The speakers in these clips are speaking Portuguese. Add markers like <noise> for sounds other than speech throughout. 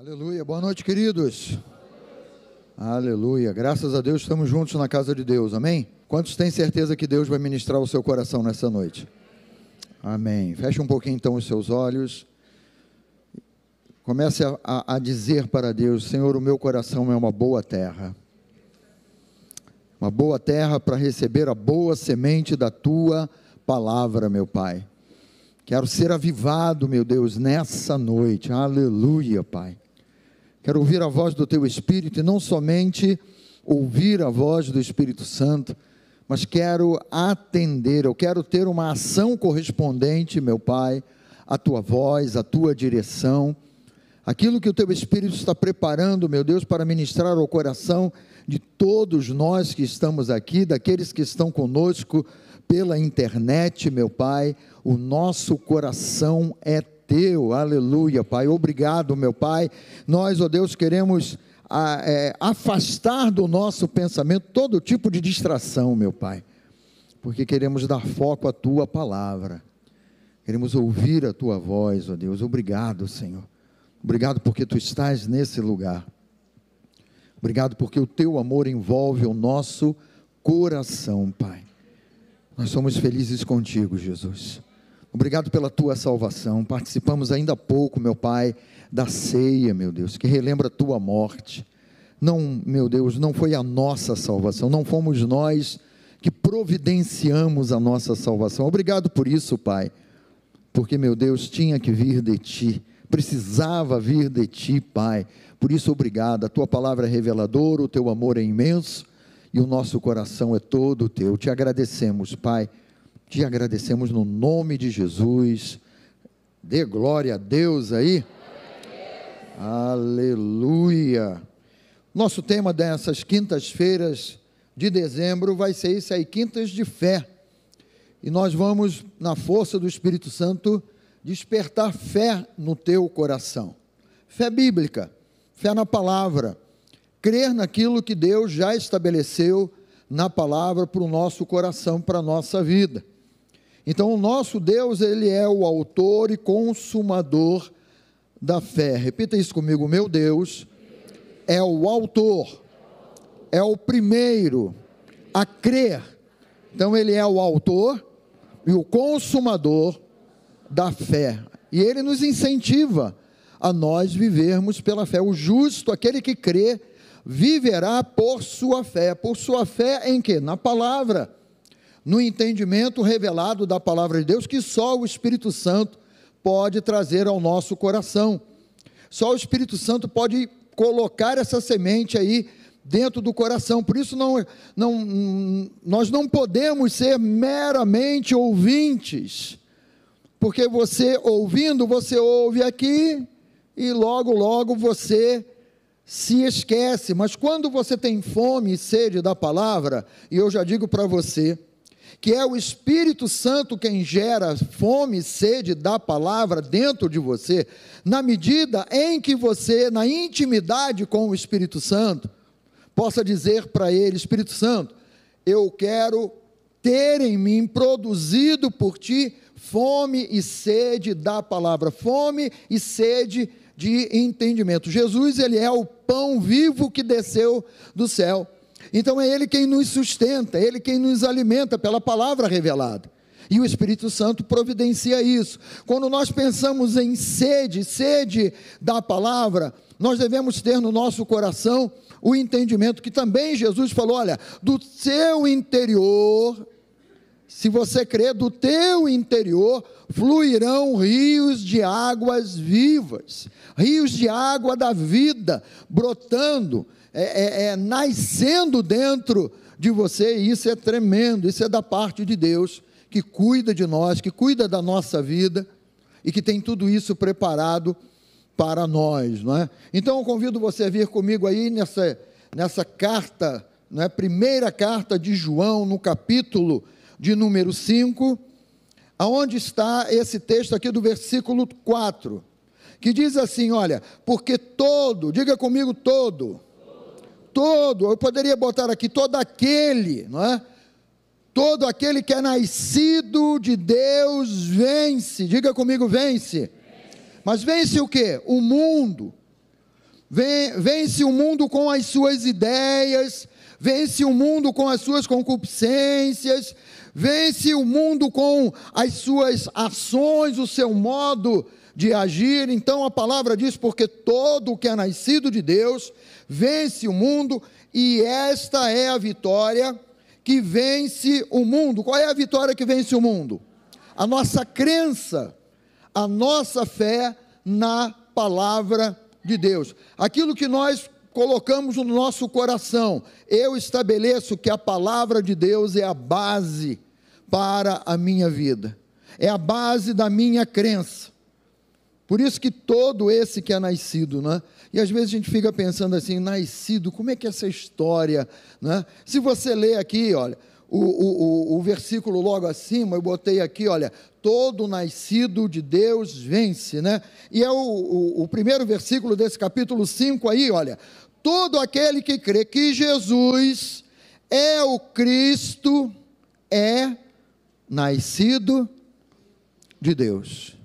Aleluia, boa noite, queridos. Aleluia, graças a Deus estamos juntos na casa de Deus, amém? Quantos têm certeza que Deus vai ministrar o seu coração nessa noite? Amém. Feche um pouquinho então os seus olhos. Comece a, a, a dizer para Deus: Senhor, o meu coração é uma boa terra. Uma boa terra para receber a boa semente da tua palavra, meu Pai. Quero ser avivado, meu Deus, nessa noite. Aleluia, Pai. Quero ouvir a voz do teu Espírito e não somente ouvir a voz do Espírito Santo, mas quero atender, eu quero ter uma ação correspondente, meu Pai, à tua voz, à tua direção, aquilo que o teu Espírito está preparando, meu Deus, para ministrar ao coração de todos nós que estamos aqui, daqueles que estão conosco pela internet, meu Pai, o nosso coração é teu, aleluia, Pai. Obrigado, meu Pai. Nós, ó oh Deus, queremos a, é, afastar do nosso pensamento todo tipo de distração, meu Pai, porque queremos dar foco à tua palavra, queremos ouvir a tua voz, ó Deus. Obrigado, Senhor. Obrigado porque tu estás nesse lugar. Obrigado porque o teu amor envolve o nosso coração, Pai. Nós somos felizes contigo, Jesus. Obrigado pela tua salvação. Participamos ainda há pouco, meu Pai, da ceia, meu Deus, que relembra a tua morte. Não, meu Deus, não foi a nossa salvação, não fomos nós que providenciamos a nossa salvação. Obrigado por isso, Pai, porque, meu Deus, tinha que vir de ti, precisava vir de ti, Pai. Por isso, obrigado. A tua palavra é reveladora, o teu amor é imenso e o nosso coração é todo teu. Te agradecemos, Pai te agradecemos no nome de Jesus. Dê glória a Deus aí. Aleluia. Nosso tema dessas quintas-feiras de dezembro vai ser isso aí, quintas de fé. E nós vamos, na força do Espírito Santo, despertar fé no teu coração. Fé bíblica, fé na palavra, crer naquilo que Deus já estabeleceu na palavra para o nosso coração, para a nossa vida. Então, o nosso Deus, ele é o autor e consumador da fé. Repita isso comigo: meu Deus é o autor, é o primeiro a crer. Então, ele é o autor e o consumador da fé. E ele nos incentiva a nós vivermos pela fé. O justo, aquele que crê, viverá por sua fé. Por sua fé em quê? Na palavra no entendimento revelado da palavra de Deus que só o Espírito Santo pode trazer ao nosso coração. Só o Espírito Santo pode colocar essa semente aí dentro do coração. Por isso não, não, nós não podemos ser meramente ouvintes, porque você ouvindo, você ouve aqui e logo, logo você se esquece. Mas quando você tem fome e sede da palavra, e eu já digo para você, que é o Espírito Santo quem gera fome e sede da palavra dentro de você, na medida em que você, na intimidade com o Espírito Santo, possa dizer para ele: Espírito Santo, eu quero ter em mim produzido por ti fome e sede da palavra, fome e sede de entendimento. Jesus, ele é o pão vivo que desceu do céu. Então é Ele quem nos sustenta, é Ele quem nos alimenta pela palavra revelada. E o Espírito Santo providencia isso. Quando nós pensamos em sede, sede da palavra, nós devemos ter no nosso coração o entendimento que também Jesus falou: olha, do seu interior, se você crer, do teu interior fluirão rios de águas vivas, rios de água da vida brotando é, é, é nascendo dentro de você, e isso é tremendo, isso é da parte de Deus, que cuida de nós, que cuida da nossa vida e que tem tudo isso preparado para nós, não é? Então eu convido você a vir comigo aí nessa, nessa carta, não é? primeira carta de João, no capítulo de número 5, aonde está esse texto aqui do versículo 4, que diz assim: olha, porque todo, diga comigo todo, todo, eu poderia botar aqui todo aquele, não é? Todo aquele que é nascido de Deus vence. Diga comigo, vence. Mas vence o que? O mundo. vence o mundo com as suas ideias, vence o mundo com as suas concupiscências, vence o mundo com as suas ações, o seu modo de agir. Então a palavra diz: porque todo o que é nascido de Deus vence o mundo, e esta é a vitória que vence o mundo. Qual é a vitória que vence o mundo? A nossa crença, a nossa fé na palavra de Deus. Aquilo que nós colocamos no nosso coração, eu estabeleço que a palavra de Deus é a base para a minha vida, é a base da minha crença. Por isso que todo esse que é nascido, né? E às vezes a gente fica pensando assim, nascido, como é que é essa história, né? Se você lê aqui, olha, o, o, o, versículo logo acima, eu botei aqui, olha, todo nascido de Deus vence, né? E é o, o, o primeiro versículo desse capítulo 5 aí, olha, todo aquele que crê que Jesus é o Cristo, é nascido de Deus.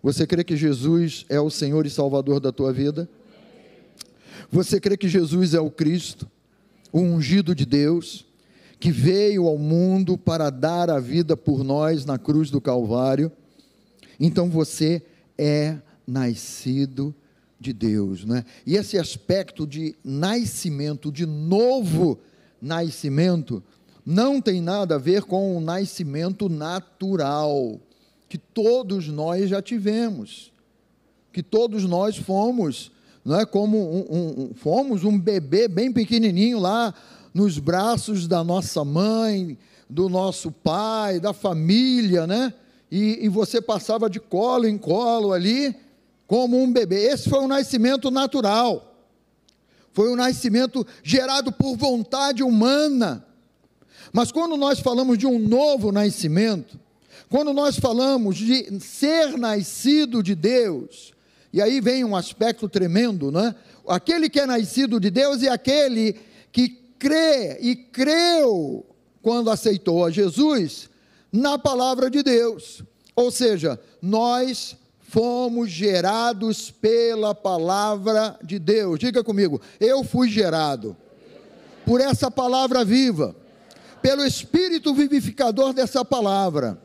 Você crê que Jesus é o Senhor e Salvador da tua vida? Você crê que Jesus é o Cristo, o ungido de Deus? que veio ao mundo para dar a vida por nós na cruz do Calvário. Então você é nascido de Deus, né? E esse aspecto de nascimento, de novo nascimento, não tem nada a ver com o nascimento natural, que todos nós já tivemos, que todos nós fomos, não é como um, um, fomos um bebê bem pequenininho lá nos braços da nossa mãe, do nosso pai, da família, né? E, e, você passava de colo em colo ali, como um bebê. Esse foi um nascimento natural, foi um nascimento gerado por vontade humana. Mas quando nós falamos de um novo nascimento, quando nós falamos de ser nascido de Deus, e aí vem um aspecto tremendo, né? Aquele que é nascido de Deus e aquele que crê e creu quando aceitou a Jesus na palavra de Deus. Ou seja, nós fomos gerados pela palavra de Deus. Diga comigo, eu fui gerado por essa palavra viva, pelo espírito vivificador dessa palavra.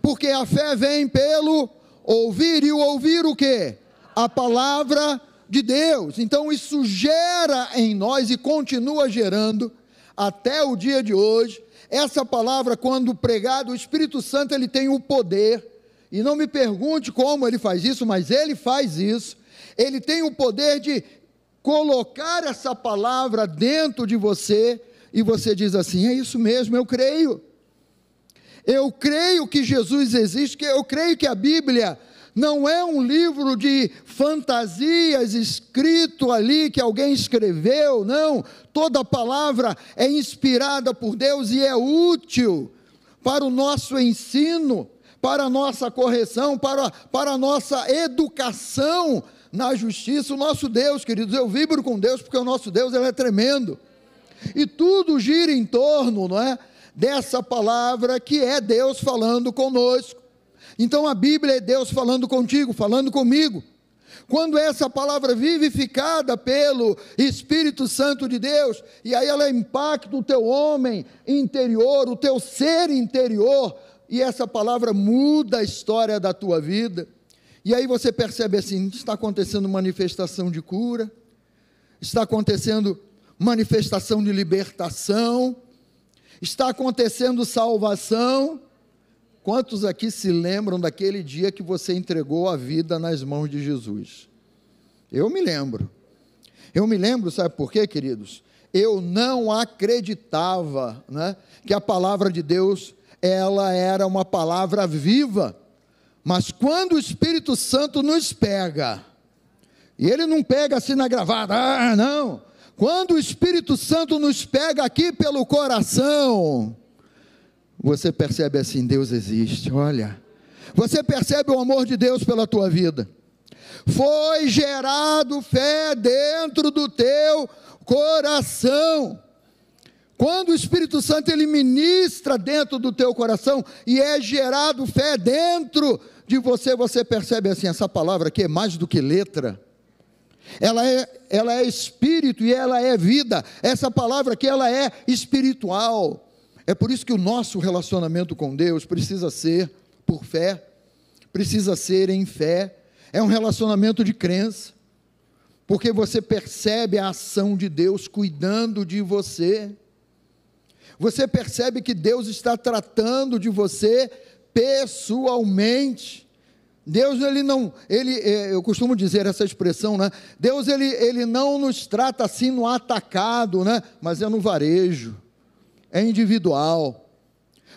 Porque a fé vem pelo ouvir e o ouvir o quê? A palavra de Deus. Então isso gera em nós e continua gerando até o dia de hoje. Essa palavra, quando pregada, o Espírito Santo ele tem o poder, e não me pergunte como ele faz isso, mas ele faz isso. Ele tem o poder de colocar essa palavra dentro de você e você diz assim: é isso mesmo, eu creio. Eu creio que Jesus existe, eu creio que a Bíblia não é um livro de fantasias escrito ali que alguém escreveu, não. Toda palavra é inspirada por Deus e é útil para o nosso ensino, para a nossa correção, para, para a nossa educação na justiça. O nosso Deus, queridos, eu vibro com Deus porque o nosso Deus ele é tremendo. E tudo gira em torno, não é? Dessa palavra que é Deus falando conosco. Então a Bíblia é Deus falando contigo, falando comigo. Quando essa palavra vivificada pelo Espírito Santo de Deus, e aí ela impacta o teu homem interior, o teu ser interior, e essa palavra muda a história da tua vida. E aí você percebe assim: está acontecendo manifestação de cura, está acontecendo manifestação de libertação, está acontecendo salvação, Quantos aqui se lembram daquele dia que você entregou a vida nas mãos de Jesus? Eu me lembro. Eu me lembro, sabe por quê, queridos? Eu não acreditava né, que a palavra de Deus ela era uma palavra viva. Mas quando o Espírito Santo nos pega, e ele não pega assim na gravata, ah, não. Quando o Espírito Santo nos pega aqui pelo coração, você percebe assim: Deus existe, olha. Você percebe o amor de Deus pela tua vida. Foi gerado fé dentro do teu coração. Quando o Espírito Santo ele ministra dentro do teu coração e é gerado fé dentro de você, você percebe assim, essa palavra aqui é mais do que letra. Ela é, ela é espírito e ela é vida. Essa palavra aqui, ela é espiritual. É por isso que o nosso relacionamento com Deus precisa ser por fé, precisa ser em fé. É um relacionamento de crença, porque você percebe a ação de Deus cuidando de você. Você percebe que Deus está tratando de você pessoalmente. Deus ele não, ele, é, eu costumo dizer essa expressão, né? Deus ele, ele não nos trata assim no atacado, né? Mas é no varejo, é individual.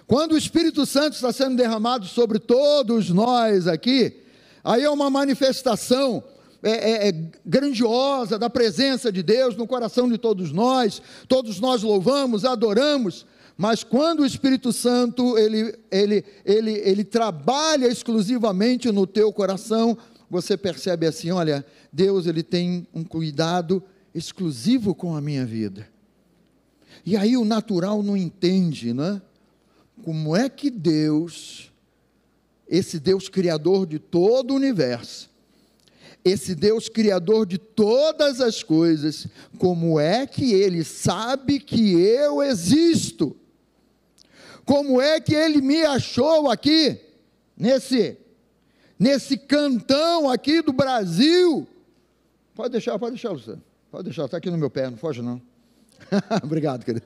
Quando o Espírito Santo está sendo derramado sobre todos nós aqui, aí é uma manifestação é, é, é, grandiosa da presença de Deus no coração de todos nós, todos nós louvamos, adoramos, mas quando o Espírito Santo ele, ele, ele, ele trabalha exclusivamente no teu coração, você percebe assim, olha, Deus ele tem um cuidado exclusivo com a minha vida. E aí o natural não entende, né? Como é que Deus, esse Deus criador de todo o universo, esse Deus criador de todas as coisas, como é que ele sabe que eu existo? Como é que ele me achou aqui, nesse, nesse cantão aqui do Brasil? Pode deixar, pode deixar, Luciano. Pode deixar, está aqui no meu pé, não foge não. <laughs> Obrigado, querido.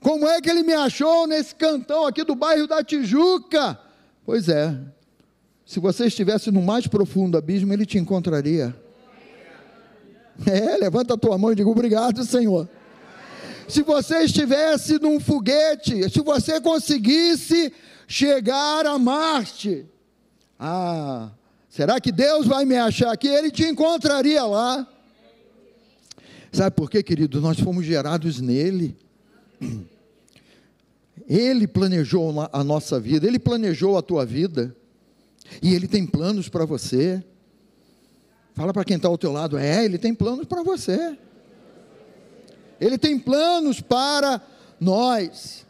Como é que ele me achou nesse cantão aqui do bairro da Tijuca? Pois é, se você estivesse no mais profundo abismo, ele te encontraria. É, levanta a tua mão e diga obrigado, Senhor se você estivesse num foguete, se você conseguisse chegar a Marte, ah, será que Deus vai me achar aqui? Ele te encontraria lá. Sabe por quê, querido? Nós fomos gerados nele. Ele planejou a nossa vida, ele planejou a tua vida, e ele tem planos para você. Fala para quem está ao teu lado, é, ele tem planos para você. Ele tem planos para nós.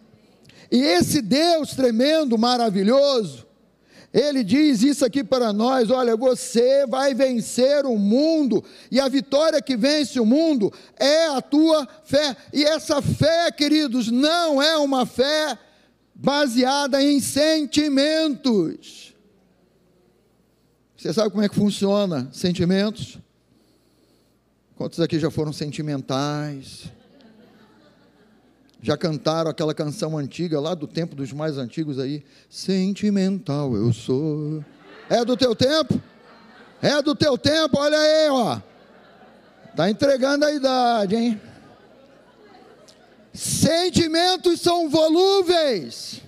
E esse Deus tremendo, maravilhoso, ele diz isso aqui para nós: olha, você vai vencer o mundo, e a vitória que vence o mundo é a tua fé. E essa fé, queridos, não é uma fé baseada em sentimentos. Você sabe como é que funciona sentimentos? Quantos aqui já foram sentimentais? Já cantaram aquela canção antiga lá do tempo dos mais antigos aí? Sentimental eu sou. É do teu tempo? É do teu tempo, olha aí, ó. Tá entregando a idade, hein? Sentimentos são volúveis.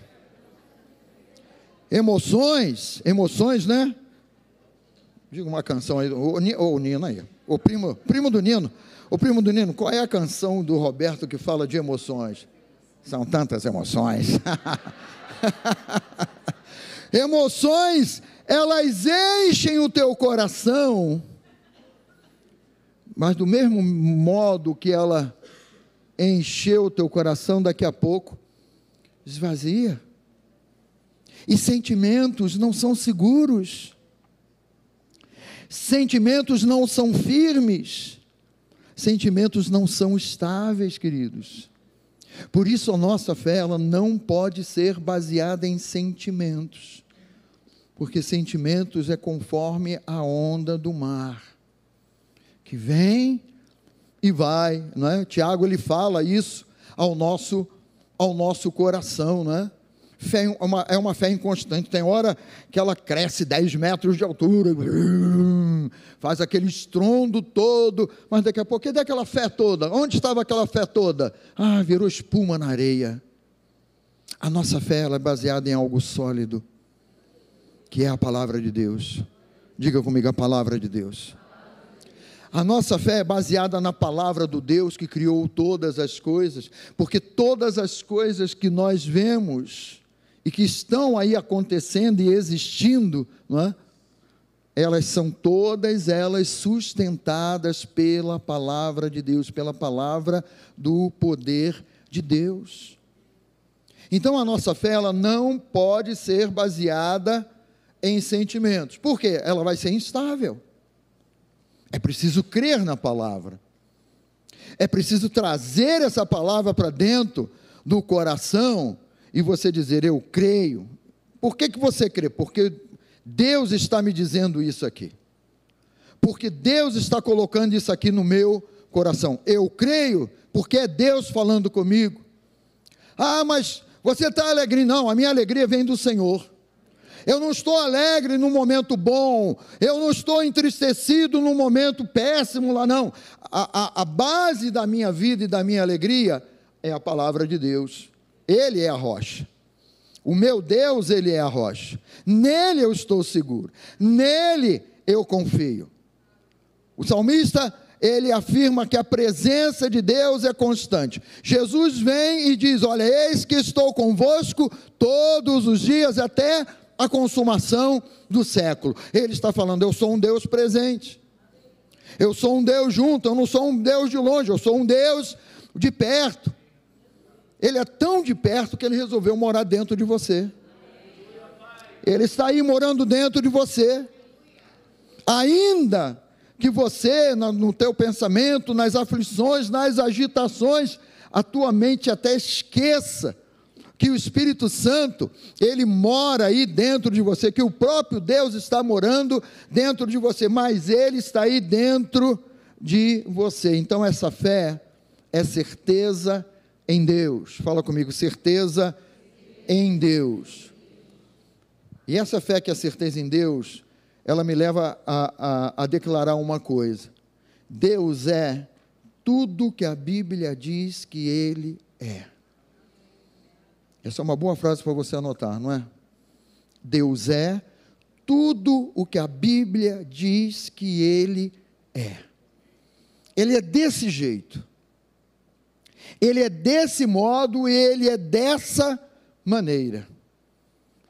Emoções, emoções, né? Diga uma canção aí, o, o Nino aí, o primo, primo do Nino. O primo do Nino, qual é a canção do Roberto que fala de emoções? São tantas emoções. <laughs> emoções, elas enchem o teu coração, mas do mesmo modo que ela encheu o teu coração, daqui a pouco esvazia. E sentimentos não são seguros, sentimentos não são firmes. Sentimentos não são estáveis, queridos. Por isso a nossa fé ela não pode ser baseada em sentimentos. Porque sentimentos é conforme a onda do mar, que vem e vai, não é? Tiago ele fala isso ao nosso ao nosso coração, não é? Fé uma, é uma fé inconstante. Tem hora que ela cresce 10 metros de altura, faz aquele estrondo todo, mas daqui a pouco, cadê aquela fé toda? Onde estava aquela fé toda? Ah, virou espuma na areia. A nossa fé ela é baseada em algo sólido, que é a palavra de Deus. Diga comigo a palavra de Deus. A nossa fé é baseada na palavra do Deus que criou todas as coisas, porque todas as coisas que nós vemos, e que estão aí acontecendo e existindo, é? elas são todas elas sustentadas pela palavra de Deus, pela palavra do poder de Deus. Então a nossa fé ela não pode ser baseada em sentimentos. Por quê? Ela vai ser instável. É preciso crer na palavra. É preciso trazer essa palavra para dentro do coração e você dizer: Eu creio. Por que, que você crê? Porque Deus está me dizendo isso aqui. Porque Deus está colocando isso aqui no meu coração. Eu creio porque é Deus falando comigo. Ah, mas você está alegre? Não, a minha alegria vem do Senhor. Eu não estou alegre no momento bom, eu não estou entristecido no momento péssimo lá, não. A, a, a base da minha vida e da minha alegria é a palavra de Deus. Ele é a rocha. O meu Deus, ele é a rocha. Nele eu estou seguro. Nele eu confio. O salmista, ele afirma que a presença de Deus é constante. Jesus vem e diz: Olha, eis que estou convosco todos os dias até a consumação do século. Ele está falando: Eu sou um Deus presente. Eu sou um Deus junto, eu não sou um Deus de longe, eu sou um Deus de perto. Ele é tão de perto que ele resolveu morar dentro de você. Ele está aí morando dentro de você. Ainda que você, no teu pensamento, nas aflições, nas agitações, a tua mente até esqueça que o Espírito Santo, ele mora aí dentro de você, que o próprio Deus está morando dentro de você, mas ele está aí dentro de você. Então essa fé é certeza em Deus. Fala comigo, certeza em Deus. E essa fé que é certeza em Deus, ela me leva a, a, a declarar uma coisa: Deus é tudo que a Bíblia diz que Ele é. Essa é uma boa frase para você anotar, não é? Deus é tudo o que a Bíblia diz que Ele é. Ele é desse jeito. Ele é desse modo, ele é dessa maneira.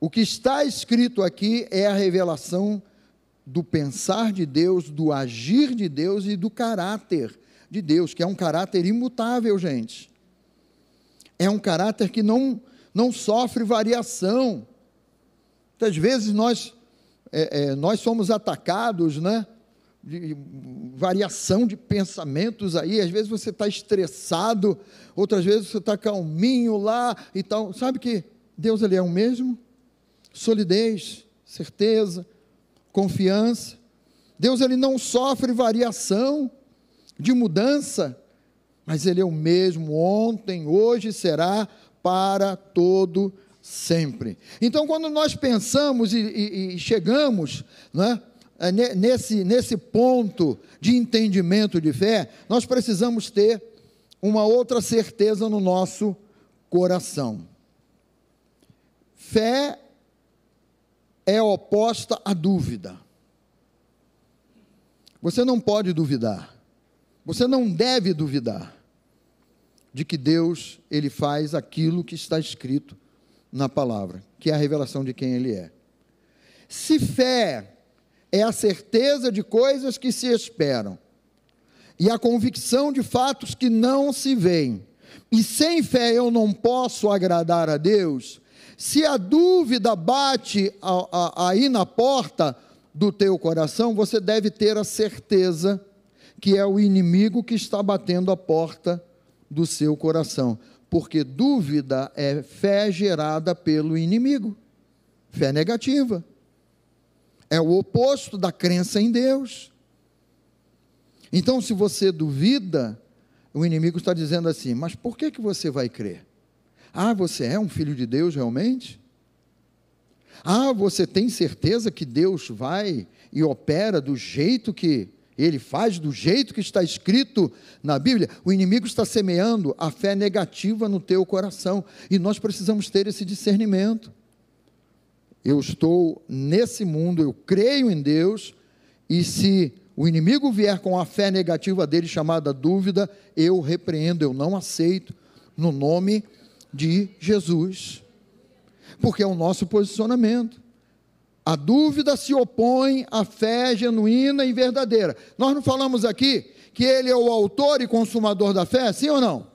O que está escrito aqui é a revelação do pensar de Deus, do agir de Deus e do caráter de Deus, que é um caráter imutável, gente. É um caráter que não não sofre variação. Muitas vezes nós, é, é, nós somos atacados, né? De variação de pensamentos aí, às vezes você está estressado, outras vezes você está calminho lá e tal. Sabe que Deus ele é o mesmo? Solidez, certeza, confiança. Deus ele não sofre variação de mudança, mas ele é o mesmo ontem, hoje será para todo sempre. Então, quando nós pensamos e, e, e chegamos né, nesse, nesse ponto de entendimento de fé, nós precisamos ter uma outra certeza no nosso coração. Fé é oposta à dúvida. Você não pode duvidar. Você não deve duvidar de que Deus ele faz aquilo que está escrito na palavra, que é a revelação de quem ele é. Se fé é a certeza de coisas que se esperam e a convicção de fatos que não se veem, e sem fé eu não posso agradar a Deus, se a dúvida bate aí na porta do teu coração, você deve ter a certeza que é o inimigo que está batendo a porta do seu coração, porque dúvida é fé gerada pelo inimigo, fé negativa. É o oposto da crença em Deus. Então, se você duvida, o inimigo está dizendo assim: mas por que, que você vai crer? Ah, você é um filho de Deus realmente? Ah, você tem certeza que Deus vai e opera do jeito que ele faz do jeito que está escrito na Bíblia, o inimigo está semeando a fé negativa no teu coração, e nós precisamos ter esse discernimento. Eu estou nesse mundo, eu creio em Deus, e se o inimigo vier com a fé negativa dele, chamada dúvida, eu repreendo, eu não aceito, no nome de Jesus, porque é o nosso posicionamento. A dúvida se opõe à fé genuína e verdadeira. Nós não falamos aqui que ele é o autor e consumador da fé, sim ou não?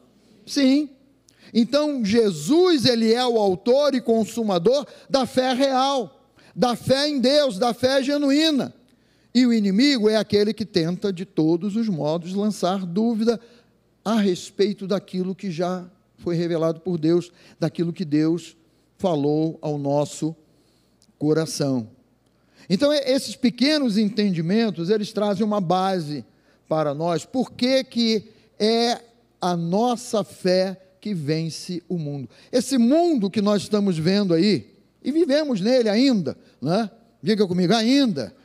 Sim. Então, Jesus, ele é o autor e consumador da fé real, da fé em Deus, da fé genuína. E o inimigo é aquele que tenta, de todos os modos, lançar dúvida a respeito daquilo que já foi revelado por Deus, daquilo que Deus falou ao nosso coração. Então, esses pequenos entendimentos, eles trazem uma base para nós. Por que, que é a nossa fé que vence o mundo? Esse mundo que nós estamos vendo aí, e vivemos nele ainda, né? diga comigo, ainda.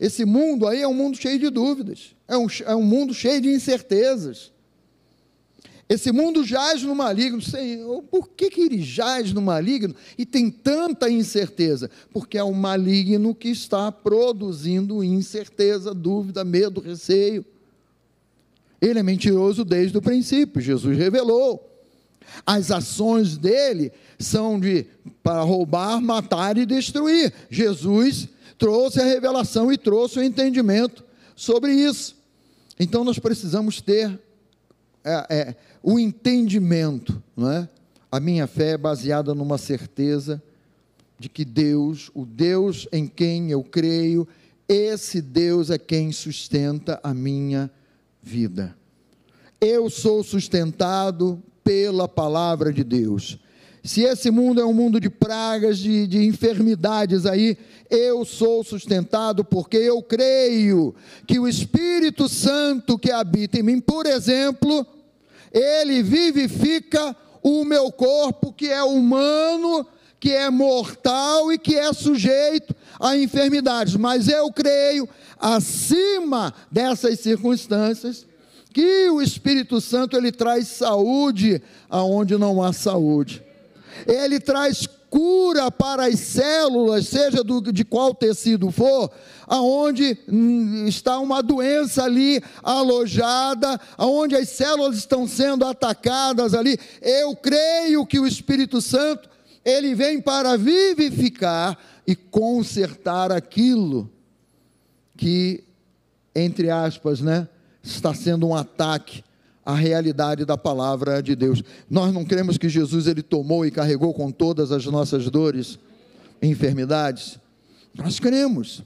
Esse mundo aí é um mundo cheio de dúvidas, é um, é um mundo cheio de incertezas. Esse mundo jaz no maligno. Senhor, por que, que ele jaz no maligno e tem tanta incerteza? Porque é o maligno que está produzindo incerteza, dúvida, medo, receio. Ele é mentiroso desde o princípio, Jesus revelou. As ações dele são de para roubar, matar e destruir. Jesus trouxe a revelação e trouxe o entendimento sobre isso. Então nós precisamos ter é, é, o entendimento, não é? A minha fé é baseada numa certeza de que Deus, o Deus em quem eu creio, esse Deus é quem sustenta a minha vida. Eu sou sustentado pela palavra de Deus. Se esse mundo é um mundo de pragas, de, de enfermidades aí, eu sou sustentado porque eu creio que o Espírito Santo que habita em mim, por exemplo, ele vivifica o meu corpo que é humano, que é mortal e que é sujeito a enfermidades. Mas eu creio, acima dessas circunstâncias, que o Espírito Santo ele traz saúde aonde não há saúde ele traz cura para as células, seja do, de qual tecido for, aonde hum, está uma doença ali alojada, aonde as células estão sendo atacadas ali. Eu creio que o Espírito Santo, ele vem para vivificar e consertar aquilo que, entre aspas, né, está sendo um ataque a realidade da palavra de Deus. Nós não cremos que Jesus ele tomou e carregou com todas as nossas dores e enfermidades. Nós cremos.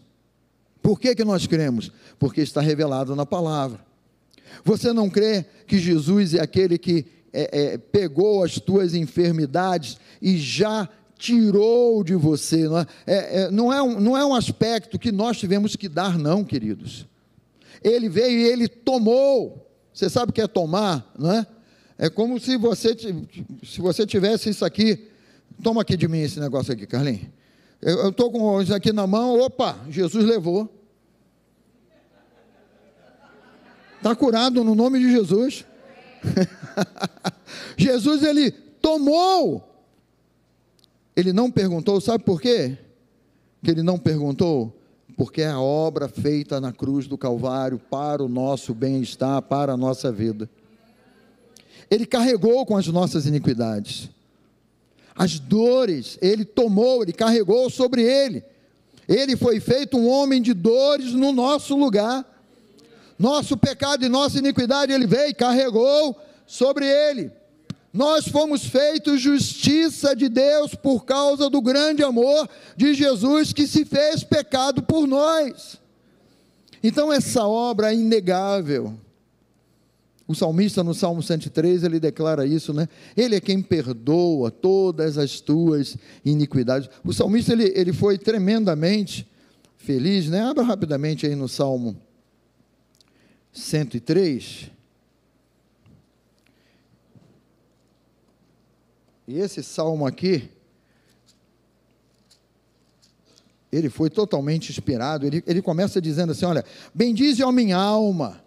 Por que, que nós cremos? Porque está revelado na palavra. Você não crê que Jesus é aquele que é, é, pegou as tuas enfermidades e já tirou de você? Não é, é, é, não, é um, não é um aspecto que nós tivemos que dar, não, queridos. Ele veio e ele tomou. Você sabe o que é tomar, não é? É como se você, se você tivesse isso aqui. Toma aqui de mim esse negócio aqui, Carlinhos. Eu estou com isso aqui na mão, opa, Jesus levou. Está curado no nome de Jesus. <laughs> Jesus, ele tomou. Ele não perguntou, sabe por quê? Que ele não perguntou? porque é a obra feita na cruz do Calvário para o nosso bem-estar, para a nossa vida. Ele carregou com as nossas iniquidades. As dores, ele tomou, ele carregou sobre ele. Ele foi feito um homem de dores no nosso lugar. Nosso pecado e nossa iniquidade ele veio e carregou sobre ele. Nós fomos feitos justiça de Deus por causa do grande amor de Jesus que se fez pecado por nós. Então essa obra é inegável. O salmista no Salmo 103, ele declara isso, né? Ele é quem perdoa todas as tuas iniquidades. O salmista, ele, ele foi tremendamente feliz, né? Abra rapidamente aí no Salmo 103. E esse salmo aqui, ele foi totalmente inspirado. Ele, ele começa dizendo assim: Olha, bendize a minha alma,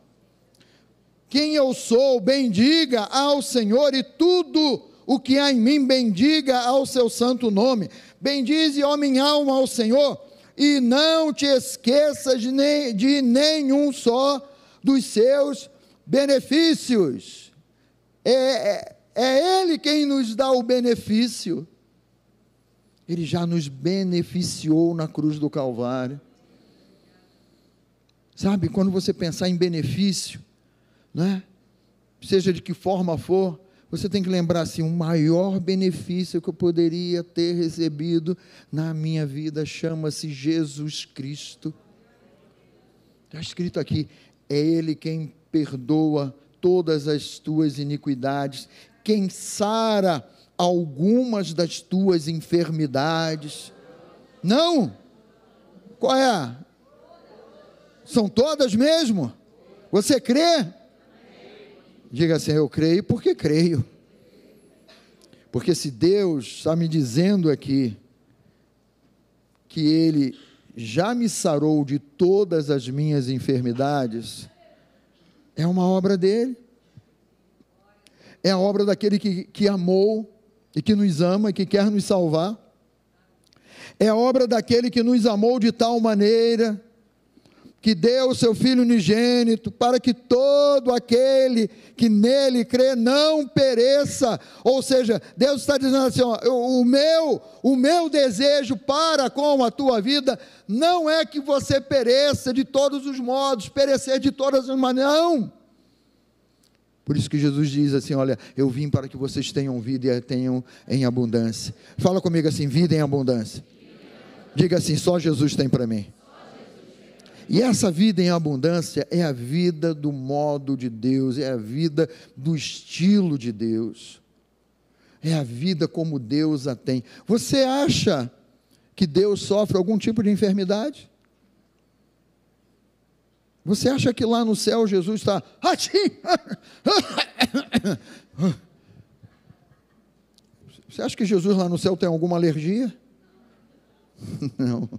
quem eu sou, bendiga ao Senhor, e tudo o que há em mim, bendiga ao seu santo nome. Bendize, ó minha alma, ao Senhor, e não te esqueças de, nem, de nenhum só dos seus benefícios. É, é é Ele quem nos dá o benefício. Ele já nos beneficiou na cruz do Calvário. Sabe, quando você pensar em benefício, né? seja de que forma for, você tem que lembrar assim: o maior benefício que eu poderia ter recebido na minha vida chama-se Jesus Cristo. Está escrito aqui: é Ele quem perdoa todas as tuas iniquidades, quem sara algumas das tuas enfermidades. Não! Qual é? São todas mesmo? Você crê? Diga assim: Eu creio porque creio. Porque se Deus está me dizendo aqui que Ele já me sarou de todas as minhas enfermidades, é uma obra dele. É a obra daquele que, que amou e que nos ama e que quer nos salvar. É a obra daquele que nos amou de tal maneira que deu o seu Filho unigênito, para que todo aquele que nele crê não pereça. Ou seja, Deus está dizendo assim: ó, o meu, o meu desejo para com a tua vida não é que você pereça de todos os modos, perecer de todas as maneiras, não. Por isso que Jesus diz assim: Olha, eu vim para que vocês tenham vida e a tenham em abundância. Fala comigo assim: vida em abundância. Diga assim: só Jesus tem para mim. E essa vida em abundância é a vida do modo de Deus, é a vida do estilo de Deus, é a vida como Deus a tem. Você acha que Deus sofre algum tipo de enfermidade? Você acha que lá no céu Jesus está Você acha que Jesus lá no céu tem alguma alergia? <laughs> Não.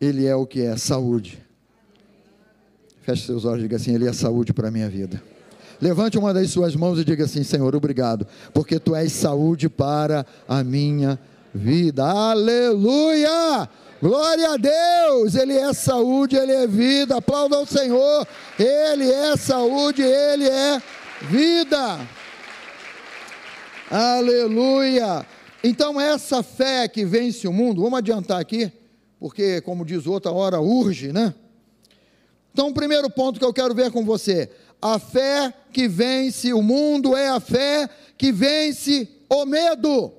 Ele é o que é saúde. Feche seus olhos e diga assim: Ele é saúde para a minha vida. Levante uma das suas mãos e diga assim: Senhor, obrigado, porque tu és saúde para a minha vida. Aleluia! Glória a Deus! Ele é saúde, Ele é vida. Aplauda o Senhor. Ele é saúde, Ele é vida. Aleluia! Então, essa fé que vence o mundo, vamos adiantar aqui porque, como diz outra hora, urge, né? Então, o primeiro ponto que eu quero ver com você: a fé que vence o mundo é a fé que vence o medo.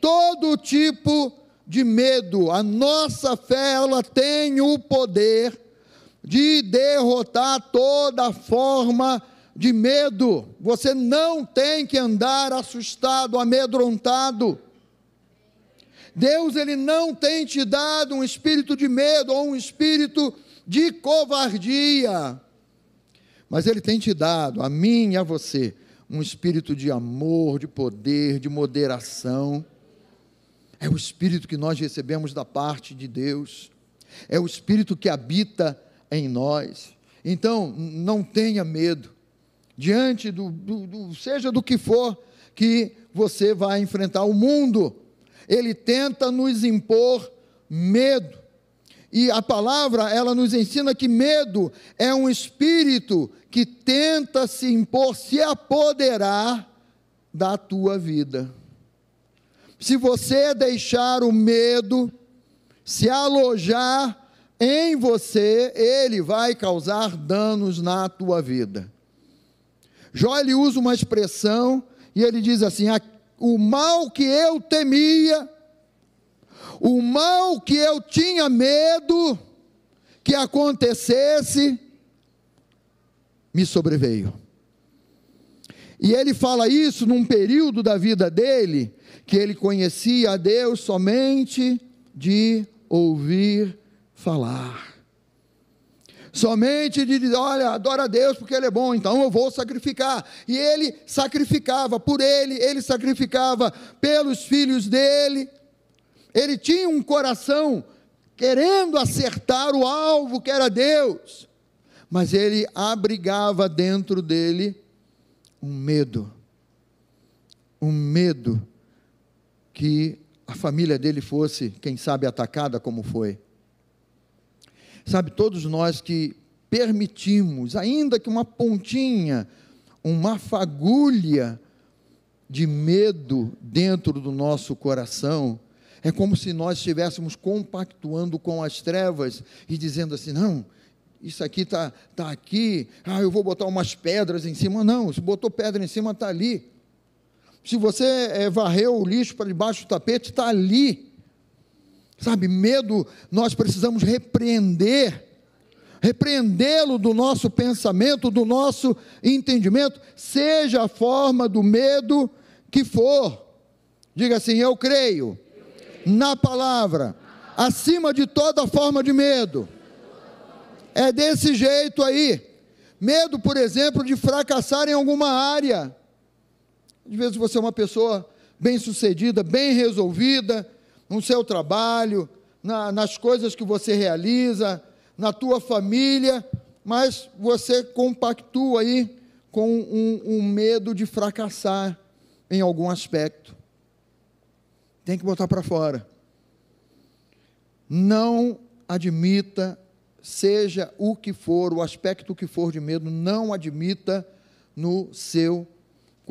Todo tipo de medo, a nossa fé, ela tem o poder de derrotar toda forma de medo. Você não tem que andar assustado, amedrontado. Deus ele não tem te dado um espírito de medo ou um espírito de covardia, mas ele tem te dado a mim e a você um espírito de amor, de poder, de moderação. É o espírito que nós recebemos da parte de Deus. É o espírito que habita em nós. Então, não tenha medo diante do, do, do seja do que for que você vai enfrentar o mundo ele tenta nos impor medo. E a palavra, ela nos ensina que medo é um espírito que tenta se impor, se apoderar da tua vida. Se você deixar o medo se alojar em você, ele vai causar danos na tua vida. Jó ele usa uma expressão e ele diz assim: o mal que eu temia, o mal que eu tinha medo que acontecesse, me sobreveio. E ele fala isso num período da vida dele que ele conhecia a Deus somente de ouvir falar somente de dizer, olha, adora a Deus porque Ele é bom, então eu vou sacrificar. E ele sacrificava por ele, ele sacrificava pelos filhos dele. Ele tinha um coração querendo acertar o alvo que era Deus, mas ele abrigava dentro dele um medo, um medo que a família dele fosse, quem sabe, atacada como foi. Sabe, todos nós que permitimos, ainda que uma pontinha, uma fagulha de medo dentro do nosso coração, é como se nós estivéssemos compactuando com as trevas e dizendo assim: não, isso aqui está tá aqui, ah, eu vou botar umas pedras em cima. Não, se botou pedra em cima, está ali. Se você é, varreu o lixo para debaixo do tapete, está ali. Sabe, medo, nós precisamos repreender, repreendê-lo do nosso pensamento, do nosso entendimento, seja a forma do medo que for. Diga assim: Eu creio na palavra, acima de toda forma de medo. É desse jeito aí. Medo, por exemplo, de fracassar em alguma área. Às vezes você é uma pessoa bem sucedida, bem resolvida, no seu trabalho, na, nas coisas que você realiza, na tua família, mas você compactua aí com um, um medo de fracassar em algum aspecto. Tem que botar para fora. Não admita, seja o que for, o aspecto que for de medo, não admita no seu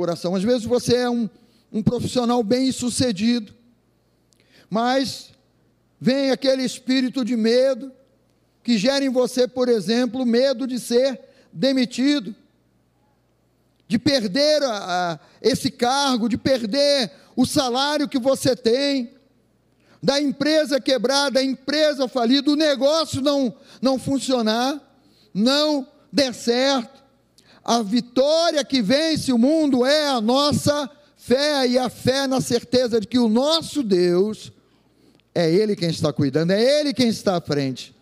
coração. Às vezes você é um, um profissional bem sucedido, mas vem aquele espírito de medo que gera em você, por exemplo, medo de ser demitido, de perder a, a, esse cargo, de perder o salário que você tem, da empresa quebrada, da empresa falida, o negócio não, não funcionar, não der certo. A vitória que vence o mundo é a nossa fé e a fé na certeza de que o nosso Deus é Ele quem está cuidando, é Ele quem está à frente.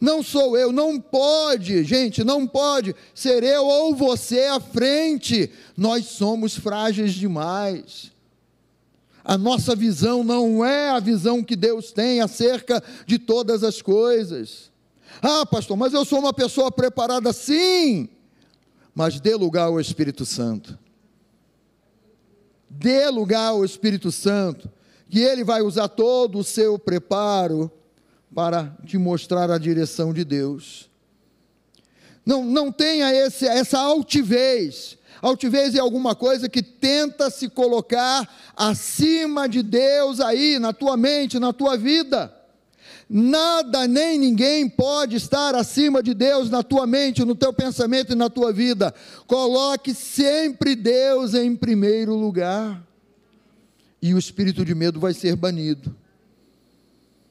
Não sou eu, não pode, gente, não pode ser eu ou você à frente. Nós somos frágeis demais. A nossa visão não é a visão que Deus tem acerca de todas as coisas. Ah, pastor, mas eu sou uma pessoa preparada, sim, mas dê lugar ao Espírito Santo. Dê lugar ao Espírito Santo que ele vai usar todo o seu preparo para te mostrar a direção de Deus. Não, não tenha esse, essa altivez. Altivez é alguma coisa que tenta se colocar acima de Deus aí, na tua mente, na tua vida. Nada nem ninguém pode estar acima de Deus na tua mente, no teu pensamento e na tua vida. Coloque sempre Deus em primeiro lugar e o espírito de medo vai ser banido.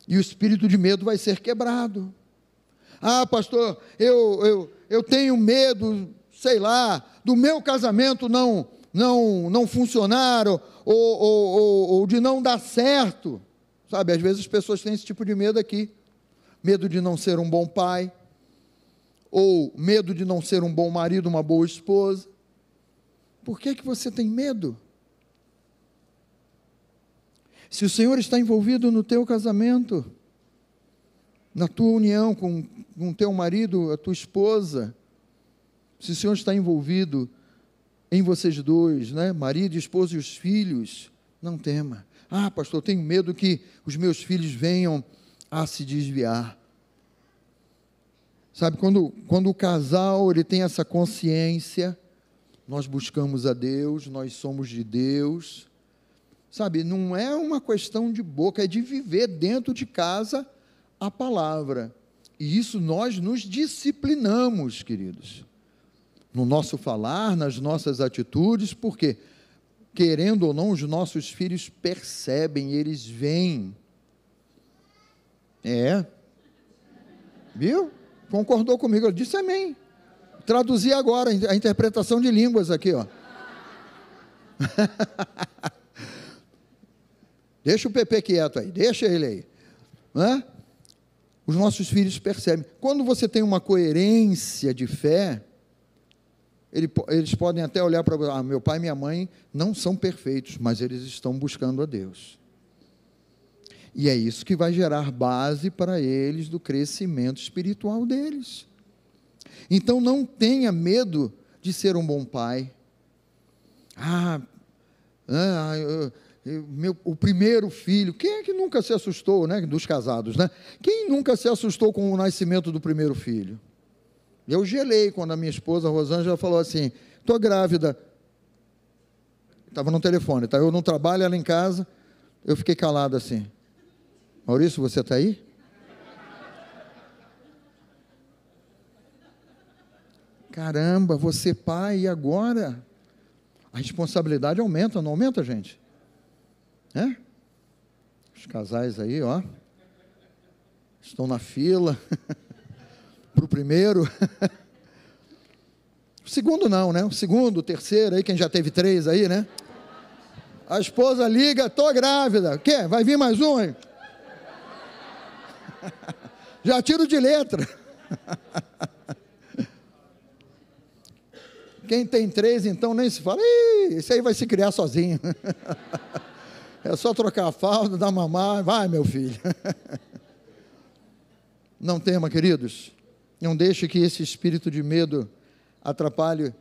E o espírito de medo vai ser quebrado. Ah, pastor, eu, eu, eu tenho medo, sei lá, do meu casamento não não não funcionar ou, ou, ou, ou de não dar certo. Sabe, às vezes as pessoas têm esse tipo de medo aqui. Medo de não ser um bom pai, ou medo de não ser um bom marido, uma boa esposa. Por que, que você tem medo? Se o Senhor está envolvido no teu casamento, na tua união com o teu marido, a tua esposa, se o Senhor está envolvido em vocês dois, né? marido, esposa e os filhos, não tema. Ah, pastor, tenho medo que os meus filhos venham a se desviar. Sabe, quando, quando o casal ele tem essa consciência, nós buscamos a Deus, nós somos de Deus, Sabe, não é uma questão de boca, é de viver dentro de casa a palavra. E isso nós nos disciplinamos, queridos. No nosso falar, nas nossas atitudes, porque, querendo ou não, os nossos filhos percebem, eles veem. É. Viu? Concordou comigo, eu disse amém. Traduzi agora a interpretação de línguas aqui, ó. <laughs> Deixa o PP quieto aí, deixa ele aí. Os nossos filhos percebem. Quando você tem uma coerência de fé, eles podem até olhar para ah, meu pai e minha mãe não são perfeitos, mas eles estão buscando a Deus. E é isso que vai gerar base para eles do crescimento espiritual deles. Então não tenha medo de ser um bom pai. Ah, ah eu, meu, o primeiro filho, quem é que nunca se assustou, né, dos casados, né? Quem nunca se assustou com o nascimento do primeiro filho? Eu gelei quando a minha esposa, a Rosângela, falou assim, estou grávida. Estava no telefone, tá? eu não trabalho, ela em casa, eu fiquei calado assim. Maurício, você está aí? Caramba, você pai, e agora? A responsabilidade aumenta, não aumenta, gente? É? Os casais aí, ó, estão na fila <laughs> para o primeiro. <laughs> o segundo não, né? O segundo, o terceiro aí, quem já teve três aí, né? A esposa liga, tô grávida. Quer? Vai vir mais um? Hein? <laughs> Já tiro de letra. <laughs> Quem tem três, então, nem se fala, Ih, esse aí vai se criar sozinho. É só trocar a falda, dar mamar, vai, meu filho. Não tema, queridos. Não deixe que esse espírito de medo atrapalhe